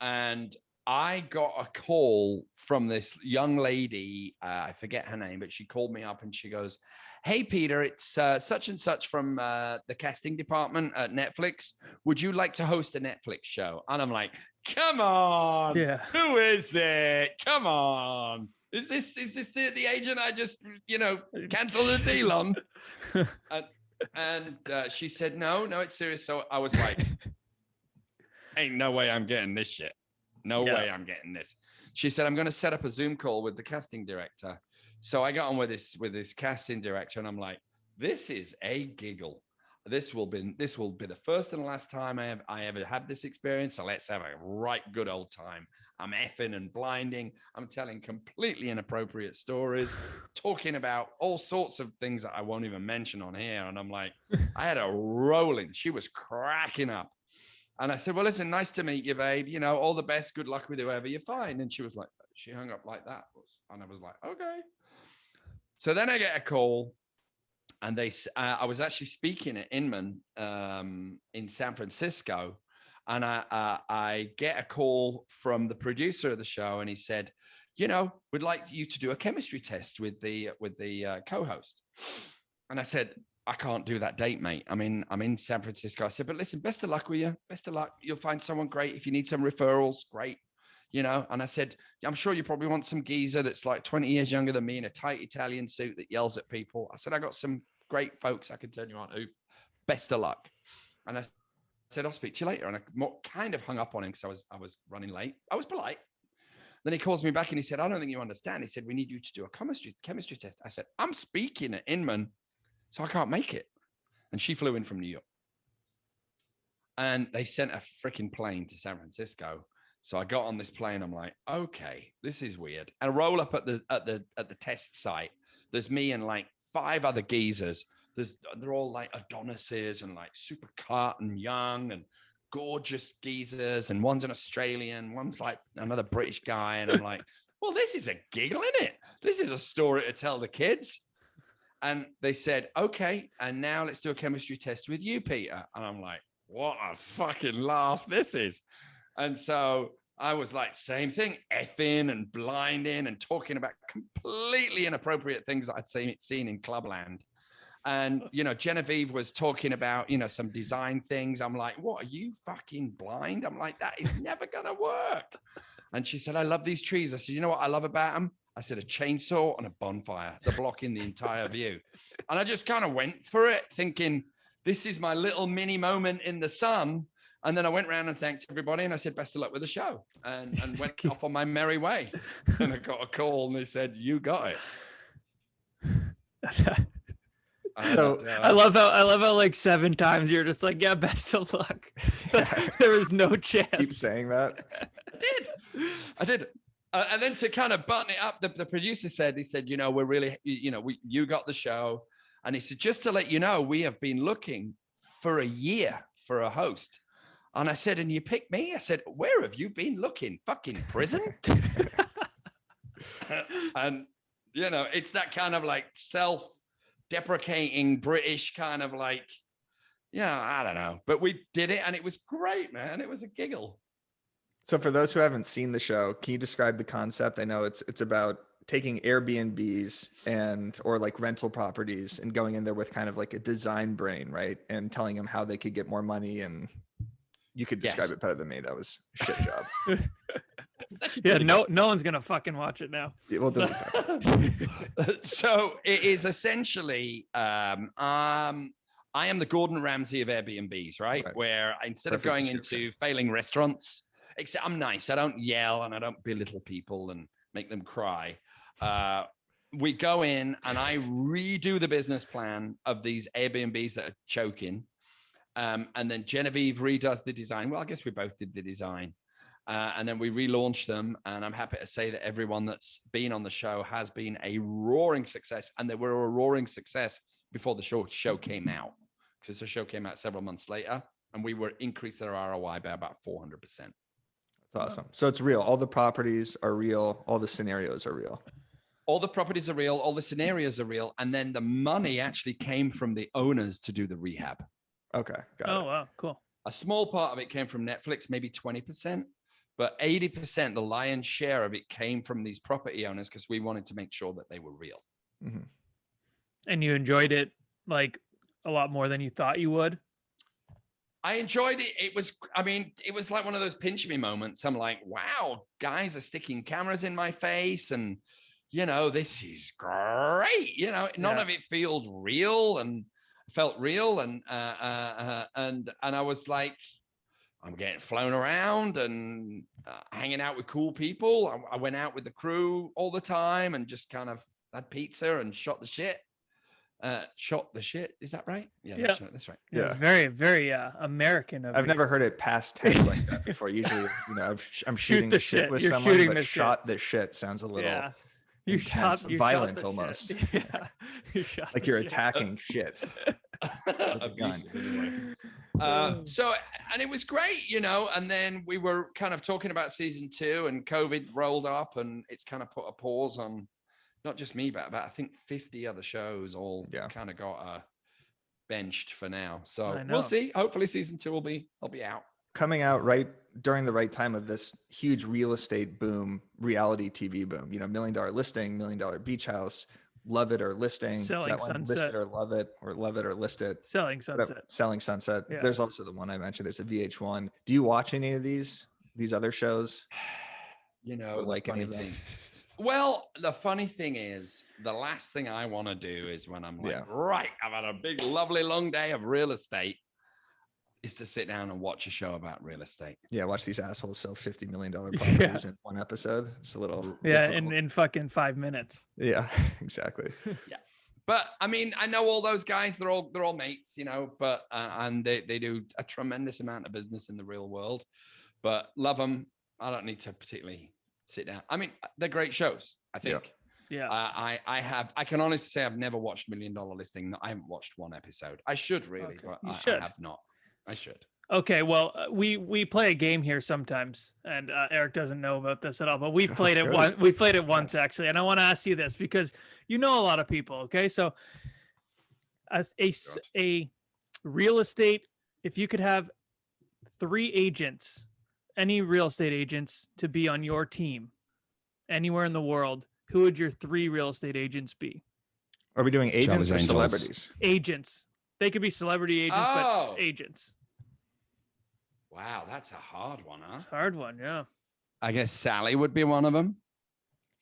Speaker 2: And I got a call from this young lady. Uh, I forget her name, but she called me up and she goes, Hey, Peter, it's uh, such and such from uh, the casting department at Netflix. Would you like to host a Netflix show? And I'm like, Come on.
Speaker 1: Yeah.
Speaker 2: Who is it? Come on. Is this is this the, the agent I just you know canceled the deal on? [laughs] and and uh, she said no, no, it's serious. So I was like, [laughs] ain't no way I'm getting this shit. No
Speaker 1: Yeah.
Speaker 2: way I'm getting this. She said I'm going to set up a Zoom call with the casting director. So I got on with this with this casting director, and I'm like, this is a giggle. This will be this will be the first and last time I have I ever had this experience. So let's have a right good old time. I'm effing and blinding. I'm telling completely inappropriate stories, [laughs] talking about all sorts of things that I won't even mention on here. And I'm like, [laughs] I had a rolling. She was cracking up. And I said, Well, listen, nice to meet you, babe. You know, all the best. Good luck with whoever you find. And she was like, She hung up like that. And I was like, Okay. So then I get a call, and they, uh, I was actually speaking at Inman um, in San Francisco, and I, uh, I get a call from the producer of the show, and he said, "You know, we'd like you to do a chemistry test with the with the uh, co-host." And I said, "I can't do that date, mate. I mean, I'm in San Francisco." I said, "But listen, best of luck with you. Best of luck. You'll find someone great. If you need some referrals, great." You know, and I said, I'm sure you probably want some geezer that's like 20 years younger than me in a tight Italian suit that yells at people. I said, I got some great folks I can turn you on to. Best of luck. And I said, I'll speak to you later. And I kind of hung up on him because I was I was running late. I was polite. Then he calls me back and he said, I don't think you understand. He said, We need you to do a chemistry chemistry test. I said, I'm speaking at Inman, so I can't make it. And she flew in from New York. And they sent a freaking plane to San Francisco. So I got on this plane. I'm like, okay, this is weird. And I roll up at the at the at the test site. there's me and like five other geezers. There's they're all like Adonises and like super cut and young and gorgeous geezers, and one's an Australian, one's like another British guy, and I'm like, [laughs] well, this is a giggle, isn't it? This is a story to tell the kids. And they said, okay, and now let's do a chemistry test with you, Peter. And I'm like, what a fucking laugh this is. And so I was like, same thing, effing and blinding and talking about completely inappropriate things that I'd seen seen in Clubland. And you know, Genevieve was talking about, you know, some design things. I'm like, what are you fucking blind? I'm like, that is never gonna work. And she said, I love these trees. I said, you know what I love about them? I said, a chainsaw and a bonfire. They're blocking the entire view. And I just kind of went for it, thinking, this is my little mini moment in the sun. And then I went around and thanked everybody and I said, best of luck with the show and, and [laughs] went off on my merry way. And I got a call and they said, you got it. [laughs]
Speaker 3: So,
Speaker 2: And, uh,
Speaker 1: I love how I love how like seven times you're just like, yeah, best of luck.
Speaker 3: Yeah. [laughs]
Speaker 1: there was no chance.
Speaker 3: Keep saying that.
Speaker 2: I did. I did. Uh, and then to kind of button it up, the, the producer said, he said, you know, we're really, you, you know, we, you got the show. And he said, just to let you know, we have been looking for a year for a host. And I said, and you picked me? I said, where have you been looking? Fucking prison? [laughs] [laughs] and, you know, it's that kind of like self deprecating British kind of like, yeah, I don't know. But we did it and it was great, man. It was a giggle.
Speaker 3: So for those who haven't seen the show, can you describe the concept? I know it's it's about taking Airbnbs and or like rental properties and going in there with kind of like a design brain, right? And telling them how they could get more money and you could describe
Speaker 2: Yes.
Speaker 3: it better than me. That was a shit job. [laughs]
Speaker 1: Yeah,
Speaker 2: pretty
Speaker 1: no, no one's gonna fucking watch it now.
Speaker 3: Yeah, we'll delete [laughs]
Speaker 2: so it is essentially um um I am the Gordon Ramsay of Airbnbs, right?
Speaker 3: Right.
Speaker 2: Where instead of going into failing restaurants, except I'm nice. I don't yell and I don't belittle people and make them cry. Uh we go in and I redo the business plan of these Airbnbs that are choking. Um, and then Genevieve redoes the design. Well, I guess we both did the design. Uh, and then we relaunch them. And I'm happy to say that everyone that's been on the show has been a roaring success. And they were a roaring success before the show, show came out because the show came out several months later. And we were increased their ROI by about 400%.
Speaker 3: That's awesome. So it's real. All the properties are real. All the scenarios are real.
Speaker 2: All the properties are real, all the scenarios are real. And then the money actually came from the owners to do the rehab.
Speaker 3: Okay. Got
Speaker 1: Oh
Speaker 3: it.
Speaker 1: wow, cool.
Speaker 2: A small part of it came from Netflix, maybe 20%, but 80%, the lion's share of it came from these property owners because we wanted to make sure that they were real.
Speaker 3: Mhm.
Speaker 1: And you enjoyed it like a lot more than you thought you would.
Speaker 2: I enjoyed it. It was, I mean, it was like one of those pinch me moments. I'm like, wow, guys are sticking cameras in my face and, you know, this is great. You know, none
Speaker 3: Yeah.
Speaker 2: of it felt real and felt real. And, uh, uh, uh, and, and I was like, I'm getting flown around and uh, hanging out with cool people. I, I went out with the crew all the time and just kind of had pizza and shot the shit. Uh, shot the shit. Is that right? Yeah,
Speaker 1: Yeah.
Speaker 2: That's, right, that's right.
Speaker 1: Yeah. It's very, very uh, American of
Speaker 3: I've
Speaker 1: you.
Speaker 3: never heard it past tense like that before. Usually, you know, I've, sh- I'm shooting
Speaker 1: the
Speaker 3: the shit
Speaker 1: shit.
Speaker 3: with
Speaker 1: You're
Speaker 3: someone,
Speaker 1: shooting
Speaker 3: but
Speaker 1: the shit.
Speaker 3: shot the shit sounds a little
Speaker 1: Yeah. You
Speaker 3: intense,
Speaker 1: shot, you shot
Speaker 3: violent
Speaker 1: the shit.
Speaker 3: almost. [laughs]
Speaker 1: Yeah. You shot
Speaker 3: like you're
Speaker 1: shit.
Speaker 3: attacking shit. [laughs] a gun.
Speaker 2: Anyway. Uh,
Speaker 1: Oh.
Speaker 2: so and it was great, you know. And then we were kind of talking about season two, and COVID rolled up, and it's kind of put a pause on not just me, but about I think fifty other shows all
Speaker 3: Yeah.
Speaker 2: kind of got uh, benched for now. So we'll see. Hopefully, season two will be will be out.
Speaker 3: Coming out right during the right time of this huge real estate boom, reality TV boom. You know, million dollar listing, million dollar beach house, love it or listing.
Speaker 1: Selling
Speaker 3: that one List
Speaker 1: Sunset.
Speaker 3: it or love it, or love it or list it.
Speaker 1: Selling
Speaker 3: whatever,
Speaker 1: sunset.
Speaker 3: Selling Sunset.
Speaker 1: Yeah.
Speaker 3: There's also the one I mentioned. There's a VH1. Do you watch any of these these other shows? [sighs]
Speaker 2: You know,
Speaker 3: Or like any of them?
Speaker 2: Well, the funny thing is, the last thing I want to do is when I'm like,
Speaker 3: Yeah.
Speaker 2: right, I've had a big, lovely, long day of real estate, is to sit down and watch a show about real estate.
Speaker 3: Yeah, watch these assholes sell fifty million dollar [laughs]
Speaker 1: Yeah.
Speaker 3: properties in one episode. It's a little
Speaker 1: Yeah, in, in fucking five minutes.
Speaker 3: yeah, [laughs] exactly.
Speaker 2: Yeah, but I mean, I know all those guys. They're all they're all mates, you know. But uh, and they they do a tremendous amount of business in the real world. But love them. I don't need to particularly sit down. I mean, they're great shows. I think.
Speaker 1: Yeah.
Speaker 2: Uh, I I have I can honestly say I've never watched Million Dollar Listing. I haven't watched one episode. I should really,
Speaker 1: Okay,
Speaker 2: but
Speaker 1: you
Speaker 2: I, I
Speaker 1: should.
Speaker 2: have not. I should.
Speaker 1: Okay, well, uh, we we play a game here sometimes, and uh, Eric doesn't know about this at all. But we've
Speaker 3: Oh,
Speaker 1: played it once. We played it once actually, and I want to ask you this because you know a lot of people. Okay, so as a real estate, if you could have three agents, any real estate agents to be on your team, anywhere in the world, who would your three real estate agents be?
Speaker 3: Are we doing agents
Speaker 2: Charlie's
Speaker 3: or
Speaker 2: Angels.
Speaker 3: celebrities?
Speaker 1: Agents. They could be celebrity agents,
Speaker 2: Oh.
Speaker 1: but agents.
Speaker 2: Wow, that's a hard one, huh?
Speaker 1: It's a hard one, yeah.
Speaker 2: I guess Sally would be one of them.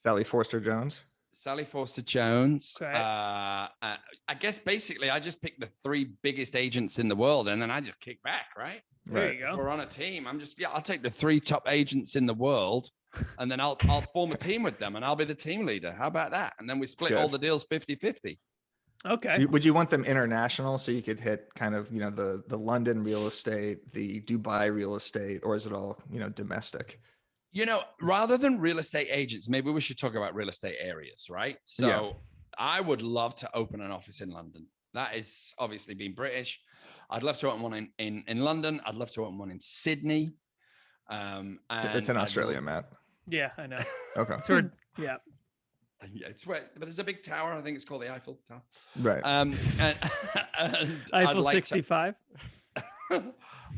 Speaker 3: Sally Forster Jones.
Speaker 2: Sally Forster Jones.
Speaker 1: Okay.
Speaker 2: Uh, uh, I guess basically I just picked the three biggest agents in the world and then I just kick back, right?
Speaker 1: There
Speaker 3: Right.
Speaker 1: you go.
Speaker 2: We're on a team. I'm just yeah. I'll take the three top agents in the world, and then I'll I'll form a team with them, and I'll be the team leader. How about that? And then we split all the deals 50-50.
Speaker 1: Okay.
Speaker 3: Would you want them international so you could hit kind of you know the the London real estate, the Dubai real estate, or is it all you know domestic?
Speaker 2: You know, rather than real estate agents, maybe we should talk about real estate areas, right? So
Speaker 3: Yeah.
Speaker 2: I would love to open an office in London. That is obviously being British. I'd love to open one in, in, in London. I'd love to open one in Sydney. Um,
Speaker 3: It's,
Speaker 2: and
Speaker 3: it's in
Speaker 2: I'd
Speaker 3: Australia, Matt.
Speaker 1: Yeah, I know. [laughs]
Speaker 3: Okay,
Speaker 1: It's where, yeah. [laughs]
Speaker 2: Yeah, it's where, but there's a big tower. I think it's called the Eiffel Tower.
Speaker 3: right.
Speaker 2: Um, [laughs] and, and
Speaker 1: Eiffel
Speaker 2: like
Speaker 1: 65.
Speaker 2: to,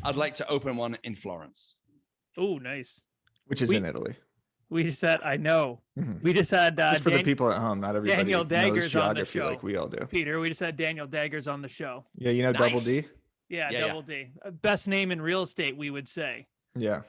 Speaker 2: I'd like to open one in Florence.
Speaker 1: Oh, nice.
Speaker 3: Which is
Speaker 1: we-
Speaker 3: in Italy.
Speaker 1: We just had, I know.
Speaker 3: Mhm.
Speaker 1: We just had uh,
Speaker 3: Just for the people at home, not everybody
Speaker 1: Daniel
Speaker 3: knows
Speaker 1: Dagger's on the
Speaker 3: geography like we all do.
Speaker 1: Peter. We just had Daniel Daggers on the show.
Speaker 3: Yeah, you know Double D.
Speaker 1: Yeah,
Speaker 2: Yeah, yeah.
Speaker 1: Double D. Uh, Best name in real estate, we would say.
Speaker 3: Yeah,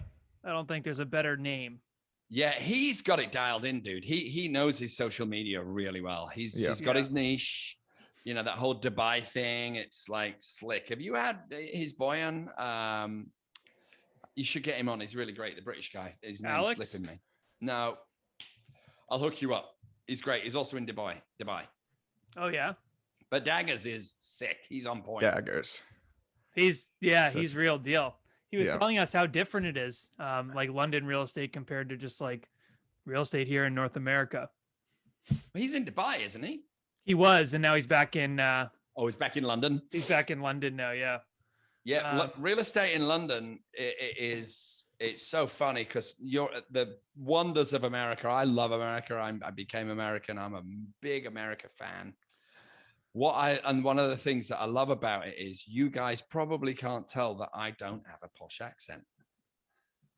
Speaker 1: I don't think there's a better name.
Speaker 2: Yeah, he's got it dialed in, dude. He he knows his social media really well. He's
Speaker 3: Yeah.
Speaker 2: he's got
Speaker 1: Yeah.
Speaker 2: his niche. You know that whole Dubai thing. It's like slick. Have you had uh, his boy on? Um, you should get him on. He's really great. The British guy. His name's
Speaker 1: Alex?
Speaker 2: slipping me. No, I'll hook you up. He's great. He's also in Dubai. Dubai.
Speaker 1: Oh yeah,
Speaker 2: But Daggers is sick. He's on point.
Speaker 3: daggers.
Speaker 1: he's yeah,
Speaker 3: So-
Speaker 1: he's real deal. He was
Speaker 3: Yeah.
Speaker 1: telling us how different it is, um, like London real estate compared to just like real estate here in North America.
Speaker 2: He's in Dubai, isn't he?
Speaker 1: He was, and now he's back in. Uh,
Speaker 2: Oh, he's back in London.
Speaker 1: he's back in London now. Yeah.
Speaker 2: Yeah,
Speaker 1: Um,
Speaker 2: real estate in London is it's so funny because you're the wonders of America. I love America. I'm, I became American. I'm a big America fan. What I and one of the things that I love about it is you guys probably can't tell that I don't have a posh accent.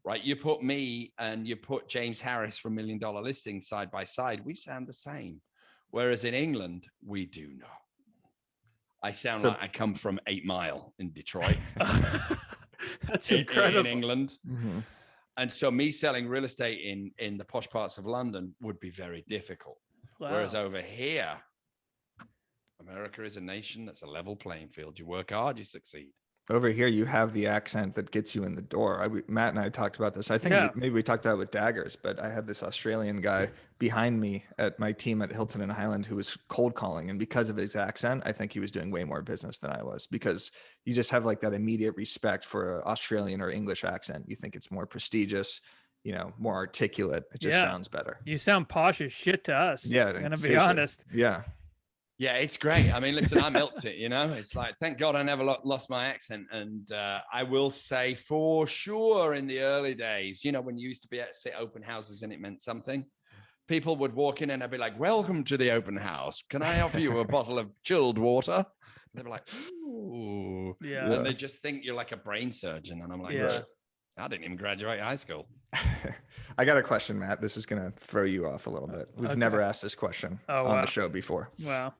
Speaker 2: Right? You put me and you put James Harris from Million Dollar Listing side by side, we sound the same. Whereas in England, we do not. I sound
Speaker 3: So-
Speaker 2: like I come from Eight Mile in Detroit [laughs]
Speaker 1: That's
Speaker 2: in, in-
Speaker 1: incredible.
Speaker 2: in England.
Speaker 3: Mhm.
Speaker 2: And so me selling real estate in in the posh parts of London would be very difficult. Whereas over here, America is a nation that's a level playing field. You work hard, you succeed.
Speaker 3: Over here, you have the accent that gets you in the door. I, we- Matt and I talked about this. I think
Speaker 1: Yeah.
Speaker 3: we, maybe we talked about it with daggers, but I had this Australian guy behind me at my team at Hilton and Hyland who was cold calling, and because of his accent, I think he was doing way more business than I was because you just have like that immediate respect for an Australian or English accent. You think it's more prestigious, you know, more articulate. It just
Speaker 1: Yeah.
Speaker 3: sounds better.
Speaker 1: You sound posh as shit to us.
Speaker 3: Yeah,
Speaker 1: I'm gonna be honest.
Speaker 3: Yeah,
Speaker 2: Yeah, it's great. I mean, listen, I milked it. You know, it's like thank God I never lost my accent. And uh, I will say for sure, in the early days, you know, when you used to be at sit open houses and it meant something, people would walk in and I'd be like, "Welcome to the open house. Can I offer you a [laughs] bottle of chilled water?" They'd be like, "Ooh,"
Speaker 1: Yeah.
Speaker 2: and they just think you're like a brain surgeon. And I'm like,
Speaker 1: Yeah.
Speaker 2: I didn't even graduate high school. [laughs]
Speaker 3: I got a question, Matt. This is gonna throw you off a little bit. We've
Speaker 1: okay.
Speaker 3: never asked this question
Speaker 1: Oh,
Speaker 3: on
Speaker 1: wow.
Speaker 3: the show before.
Speaker 1: Wow.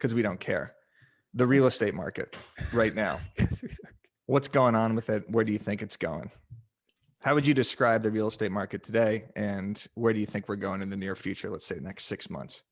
Speaker 3: Because we don't care. The real estate market right now, [laughs] what's going on with it? Where do you think it's going? How would you describe the real estate market today? And where do you think we're going in the near future? Let's say the next six months.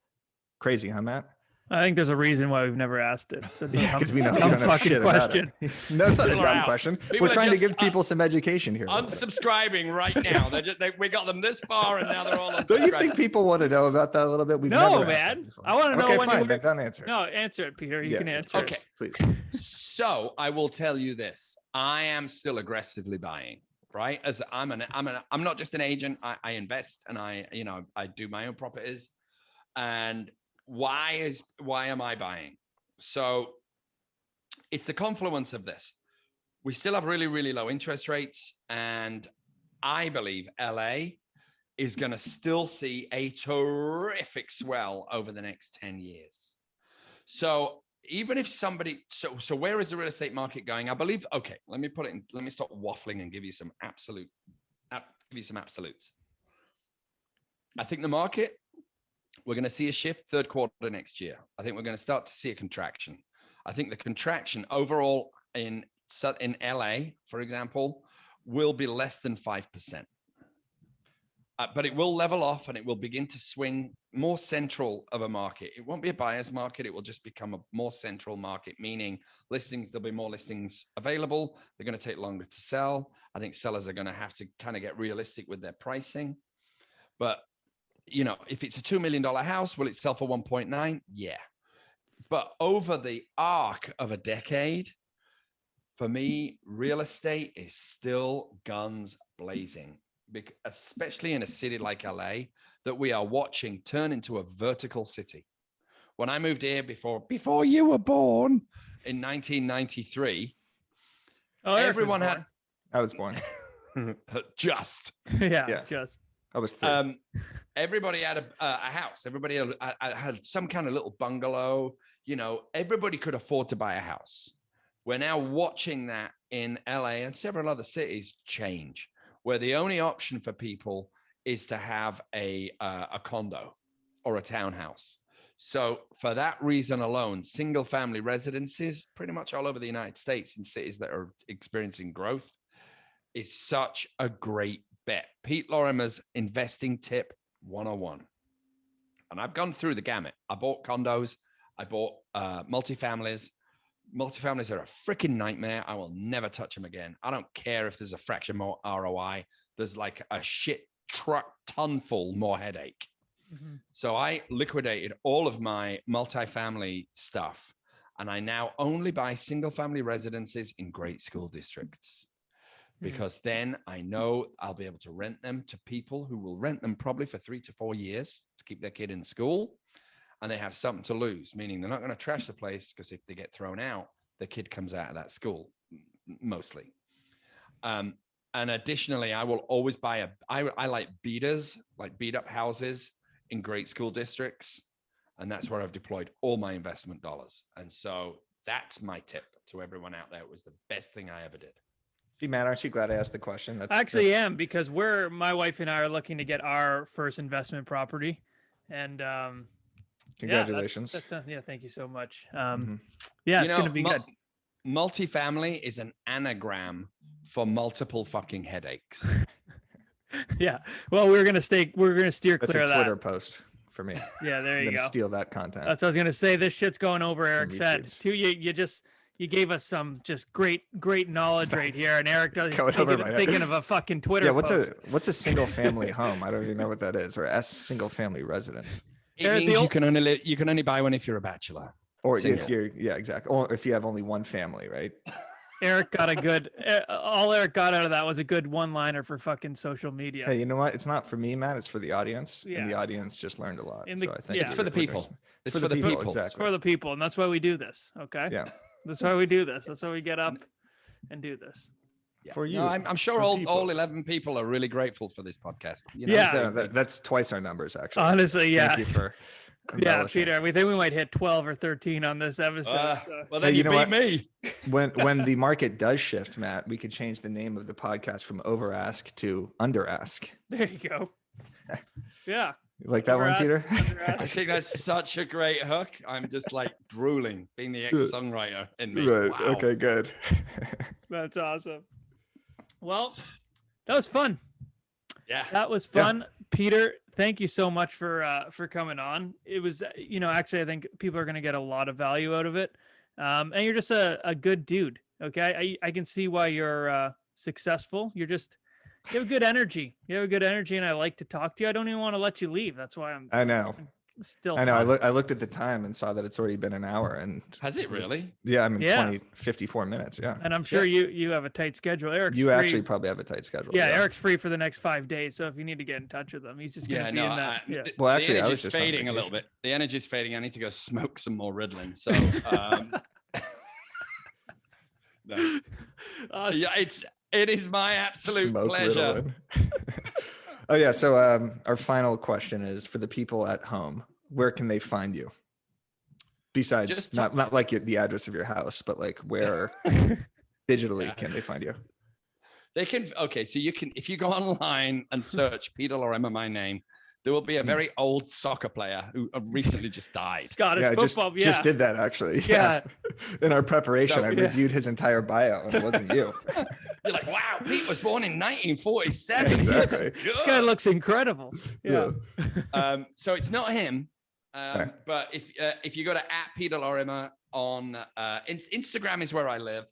Speaker 3: Crazy, huh, Matt?
Speaker 1: I think there's a reason why we've never asked it. It's [laughs] a
Speaker 3: Yeah,
Speaker 1: dumb-
Speaker 3: because we know we
Speaker 1: dumb
Speaker 3: don't have
Speaker 1: fucking
Speaker 3: shit
Speaker 1: question.
Speaker 3: about it. [laughs] no, it's not a
Speaker 2: People are
Speaker 3: dumb
Speaker 2: out.
Speaker 3: question.
Speaker 2: People
Speaker 3: we're
Speaker 2: are
Speaker 3: trying to
Speaker 2: just,
Speaker 3: give
Speaker 2: uh,
Speaker 3: people some education here.
Speaker 2: Unsubscribing right now. They just they, we got them this far and now they're all [laughs]
Speaker 3: Don't you think people want to know about that a little bit? We've
Speaker 1: No,
Speaker 3: never
Speaker 1: man. I wanna know
Speaker 3: okay,
Speaker 1: when you
Speaker 3: fine,
Speaker 1: would-
Speaker 3: then don't answer. it.
Speaker 1: No, answer it, Peter. You
Speaker 3: Yeah,
Speaker 1: can answer.
Speaker 2: Okay.
Speaker 3: please.
Speaker 2: So I will tell you this: I am still aggressively buying. Right, as I'm an I'm an I'm not just an agent. I, I invest and I you know I do my own properties. and why is why am I buying? So it's the confluence of this. We still have really, really low interest rates, and I believe LA is going to still see a terrific swell over the next 10 years. So even if somebody so so where is the real estate market going? I believe okay, let me put it in let me stop waffling and give you some absolute give you some absolutes. I think the market we're going to see a shift third quarter next year. I think we're going to start to see a contraction. I think the contraction overall in in LA, for example, will be less than 5%. Uh, but it will level off and it will begin to swing more central of a market. It won't be a buyer's market. It will just become a more central market, meaning listings, there'll be more listings available. They're going to take longer to sell. I think sellers are going to have to kind of get realistic with their pricing. But, you know, if it's a $2 million house, will it sell for 1.9? Yeah. But over the arc of a decade, for me, real estate is still guns blazing especially in a city like LA, that we are watching turn into a vertical city. When I moved here before before you were born in 1993, oh, everyone had.
Speaker 3: I was born. [laughs]
Speaker 2: just. [laughs]
Speaker 1: yeah, yeah, just.
Speaker 3: I was. Three. Um,
Speaker 2: everybody had a, uh, a house. Everybody had, had some kind of little bungalow. You know, everybody could afford to buy a house. We're now watching that in LA and several other cities change where the only option for people is to have a uh, a condo or a townhouse. So for that reason alone, single family residences pretty much all over the United States in cities that are experiencing growth is such a great bet. Pete Lorimer's investing tip 101. And I've gone through the gamut. I bought condos, I bought uh, multifamilies. Multifamilies are a freaking nightmare. I will never touch them again. I don't care if there's a fraction more ROI. There's like a shit truck ton full more headache. Mm-hmm. So I liquidated all of my multifamily stuff and I now only buy single family residences in great school districts. Because mm. then I know I'll be able to rent them to people who will rent them probably for three to four years to keep their kid in school and they have something to lose, meaning they're not going to trash the place because if they get thrown out, the kid comes out of that school mostly. Um, and additionally, I will always buy a. I, I like beaters, like beat up houses in great school districts, and that's where I've deployed all my investment dollars. And so that's my tip to everyone out there. It was the best thing I ever did.
Speaker 3: See, Matt, aren't you glad I asked the question?
Speaker 1: That's, I actually that's... am because we're my wife and I are looking to get our first investment property, and um,
Speaker 3: Congratulations.
Speaker 1: Yeah, that's, that's a, yeah, thank you so much. Um, mm-hmm. Yeah, you it's know, gonna be good.
Speaker 2: Multifamily is an anagram for multiple fucking headaches. [laughs]
Speaker 1: yeah. Well, we're gonna stay. We're gonna steer
Speaker 3: that's
Speaker 1: clear
Speaker 3: of
Speaker 1: that.
Speaker 3: Twitter post for me. [laughs]
Speaker 1: Yeah, there you
Speaker 3: go.
Speaker 1: Steal
Speaker 3: that content.
Speaker 1: That's what I was gonna say. This shit's going over. Eric said. Too, you you just you gave us some just great great knowledge right here, and Eric does thinking, thinking of a fucking Twitter.
Speaker 3: Yeah, what's
Speaker 1: post.
Speaker 3: a what's a single [laughs] family home? I don't even know what that is, or a single family residence.
Speaker 2: It means you can only li- you can only buy one if you're a bachelor.
Speaker 3: Or Single. if you're yeah, exactly. Or if you have only one family, right?
Speaker 1: Eric got a good. All Eric got out of that was a good one-liner for fucking social media.
Speaker 3: Hey, you know what? It's not for me, Matt. It's for the audience, yeah. and the audience just learned a lot. In the, so I think
Speaker 2: yeah. it's for the people. It's, for, for, the people. people.
Speaker 3: Exactly.
Speaker 1: It's for the people, and that's why we do this. Okay.
Speaker 3: Yeah.
Speaker 1: That's why we do this. That's why we get up and do this.
Speaker 2: Yeah. For you, no, I'm, I'm, sure all, all 11 people are really grateful for this podcast.
Speaker 1: You know? Yeah,
Speaker 3: yeah that, that's twice our numbers, actually.
Speaker 1: Honestly, yeah.
Speaker 3: Thank you for [laughs]
Speaker 1: yeah, Peter. We think we might hit 12 or 13 on this episode. Uh, so.
Speaker 2: Well, then hey, you, you know beat what? me. [laughs]
Speaker 3: when when the [laughs] market does shift, Matt, we could change the name of the podcast from Over Ask to Under Ask.
Speaker 1: There you go. yeah.
Speaker 3: You like that one, ask, Peter?
Speaker 2: I think that's such a great hook. I'm just like drooling, being the ex-songwriter in me.
Speaker 3: Right.
Speaker 2: Wow.
Speaker 3: Okay. Good. [laughs]
Speaker 1: that's awesome. Well, that was fun.
Speaker 2: Yeah.
Speaker 1: That was fun. Yeah. Peter, thank you so much for uh, for coming on. It was, uh, you know, actually, I think people are going to get a lot of value out of it. Um, and you're just a, a good dude. Okay, I I can see why you're uh, successful. You're just you have good energy. You have a good energy, and I like to talk to you. I don't even want to let you leave. That's why I'm.
Speaker 3: I know.
Speaker 1: Still,
Speaker 3: I know. I
Speaker 1: time.
Speaker 3: look. I looked at the time and saw that it's already been an hour, and
Speaker 2: Has it really?
Speaker 3: yeah, I mean
Speaker 1: Yeah.
Speaker 3: 20, 54 minutes. Yeah.
Speaker 1: and I'm sure you you have a tight schedule. Eric.
Speaker 3: You
Speaker 1: free.
Speaker 3: actually probably have a tight schedule.
Speaker 1: yeah, Eric's free for the next five days. So if you need to get in touch with him, he's just gonna
Speaker 2: Yeah,
Speaker 1: be
Speaker 2: no.
Speaker 1: in
Speaker 2: I,
Speaker 1: that. yeah.
Speaker 2: the,
Speaker 3: Well,
Speaker 2: the
Speaker 3: actually, I was just
Speaker 2: fading a little bit. The energy's fading. I need to go smoke some more Ritalin. So, [laughs] um, [laughs] no.
Speaker 1: Awesome.
Speaker 2: yeah, it's it is my absolute
Speaker 3: Smoke
Speaker 2: pleasure. [laughs]
Speaker 3: Oh yeah. So um, our final question is for the people at home. Where can they find you? Besides,
Speaker 2: Just
Speaker 3: not not like your, the address of your house, but like where [laughs] digitally
Speaker 2: Yeah.
Speaker 3: can they find you?
Speaker 2: They can okay, so you can if you go [laughs] online and search Peter Lorimer, my name, there will be a
Speaker 3: Hmm.
Speaker 2: very old soccer player who uh, recently just died.
Speaker 1: Scottish
Speaker 3: yeah, I just
Speaker 1: football. yeah.
Speaker 3: just did that actually.
Speaker 1: Yeah.
Speaker 3: In our preparation,
Speaker 2: So-
Speaker 3: I
Speaker 1: Yeah.
Speaker 3: reviewed his entire bio, and it wasn't you. [laughs]
Speaker 2: You're like, wow, Pete was born in 1947. [laughs]
Speaker 3: Exactly.
Speaker 1: This guy looks incredible. Yeah. [laughs]
Speaker 2: um, so it's not him. Um,
Speaker 3: Okay.
Speaker 2: But if uh, if you go to at Peter Lorimer on uh, in- Instagram is where I live.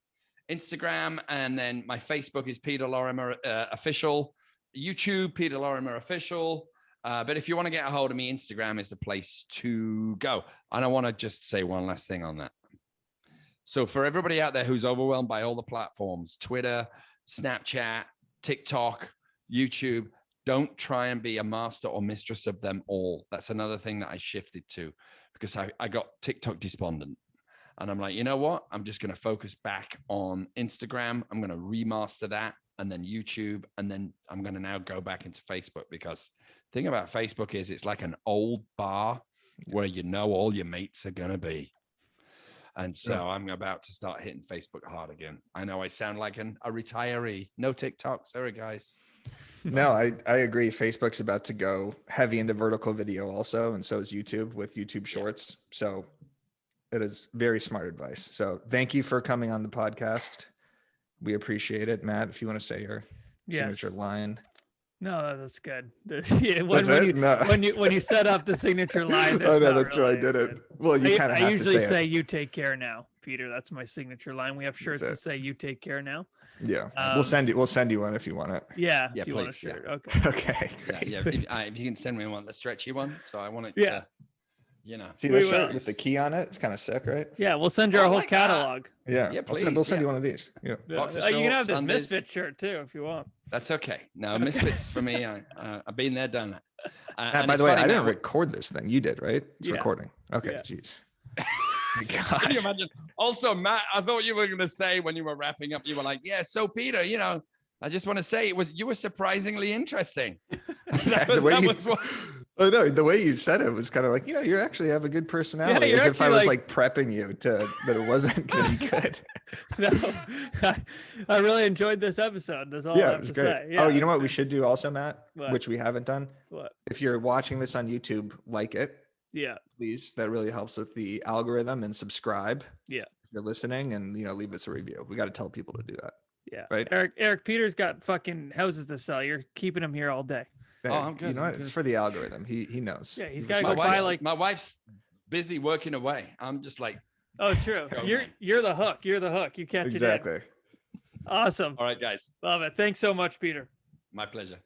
Speaker 2: Instagram and then my Facebook is Peter Lorimer uh, official. YouTube Peter Lorimer official. Uh, but if you want to get a hold of me, Instagram is the place to go. And I want to just say one last thing on that. So for everybody out there who's overwhelmed by all the platforms, Twitter, Snapchat, TikTok, YouTube, don't try and be a master or mistress of them all. That's another thing that I shifted to because I, I got TikTok despondent. And I'm like, you know what? I'm just going to focus back on Instagram. I'm going to remaster that and then YouTube. And then I'm going to now go back into Facebook because thing about Facebook is it's like an old bar where you know all your mates are going to be. And so
Speaker 3: Yeah.
Speaker 2: I'm about to start hitting Facebook hard again. I know I sound like an, a retiree. No TikTok. Sorry, guys.
Speaker 3: No, I, I agree. Facebook's about to go heavy into vertical video also, and so is YouTube with YouTube Shorts. So it is very smart advice. So thank you for coming on the podcast. We appreciate it, Matt. If you want to say your
Speaker 1: Yes.
Speaker 3: signature line,
Speaker 1: No, that's good. [laughs] Yeah, when,
Speaker 3: That's
Speaker 1: when you
Speaker 3: No.
Speaker 1: when you when you set up the signature [laughs] line.
Speaker 3: oh no,
Speaker 1: not
Speaker 3: that's why I did it. Well, you kind of
Speaker 1: I
Speaker 3: have
Speaker 1: usually
Speaker 3: to say,
Speaker 1: say
Speaker 3: it.
Speaker 1: "You take care now, Peter." That's my signature line. We have shirts that say "You take care now."
Speaker 3: Yeah,
Speaker 1: Um,
Speaker 3: we'll send you. We'll send you one if you want it.
Speaker 1: Yeah,
Speaker 2: Yeah,
Speaker 1: if you want a
Speaker 2: please, yeah.
Speaker 1: shirt. Okay. [laughs]
Speaker 3: Okay.
Speaker 2: Yeah, yeah. If, uh, if you can send me one, the stretchy one. So I want it.
Speaker 1: Yeah.
Speaker 2: To, you know.
Speaker 3: See
Speaker 1: We
Speaker 3: this shirt
Speaker 1: will.
Speaker 3: with the key on it? It's kind of sick, right?
Speaker 1: Yeah, we'll send you
Speaker 2: Oh,
Speaker 1: our
Speaker 2: I
Speaker 1: whole
Speaker 2: like that.
Speaker 1: catalog.
Speaker 3: Yeah.
Speaker 2: Yeah,
Speaker 3: I'll send- we'll
Speaker 2: please,
Speaker 3: send you one of these. Yeah.
Speaker 2: Boxer
Speaker 1: Uh, you can have this
Speaker 2: undies.
Speaker 1: misfit shirt too if you want.
Speaker 2: That's okay. No [laughs] misfits for me. I, uh, I've been there, done that. Uh,
Speaker 3: Matt,
Speaker 2: and
Speaker 3: by
Speaker 2: it's
Speaker 3: the way,
Speaker 2: funny,
Speaker 3: I didn't
Speaker 2: Matt,
Speaker 3: record this thing. You did, right? It's
Speaker 1: Yeah.
Speaker 3: recording. Okay.
Speaker 1: Yeah.
Speaker 3: Jeez. [laughs]
Speaker 2: Can you imagine? Also, Matt, I thought you were going to say when you were wrapping up, you were like, "Yeah, so Peter, you know, I just want to say it was you were surprisingly interesting." [laughs] that
Speaker 3: the way
Speaker 2: that
Speaker 3: you,
Speaker 2: was what,
Speaker 3: oh no, the way you said it was kind of like, you know, you actually have a good personality.
Speaker 1: you're
Speaker 3: as if I was
Speaker 1: like-
Speaker 3: like, prepping you to that it wasn't gonna be [laughs] good. [laughs]
Speaker 1: no, I, [laughs] I really enjoyed this episode. That's all I
Speaker 3: yeah, it was
Speaker 1: to
Speaker 3: great.
Speaker 1: say. Yeah,
Speaker 3: oh, you know what we should do also, Matt,
Speaker 1: What?
Speaker 3: which we haven't done.
Speaker 1: What?
Speaker 3: If you're watching this on YouTube, like it,
Speaker 1: Yeah,
Speaker 3: please. That really helps with the algorithm and subscribe.
Speaker 1: Yeah.
Speaker 3: If you're listening and you know, leave us a review. We got to tell people to do that.
Speaker 1: yeah.
Speaker 3: Right.
Speaker 1: Eric, Eric Peters got fucking houses to sell. You're keeping him here all day.
Speaker 2: Oh, I'm good.
Speaker 3: You
Speaker 2: good,
Speaker 3: know
Speaker 2: I'm
Speaker 3: what? It's
Speaker 2: good.
Speaker 3: for the algorithm. He he knows.
Speaker 1: Yeah, he's gotta
Speaker 2: my
Speaker 1: go buy
Speaker 2: wife's,
Speaker 1: like-
Speaker 2: my wife's busy working away. I'm just like,
Speaker 1: Oh, true. You're
Speaker 2: man.
Speaker 1: you're the hook. You're the hook. You catch it.
Speaker 3: exactly.
Speaker 1: Awesome.
Speaker 2: all right, guys,
Speaker 1: Love it. Thanks so much, Peter.
Speaker 2: my pleasure.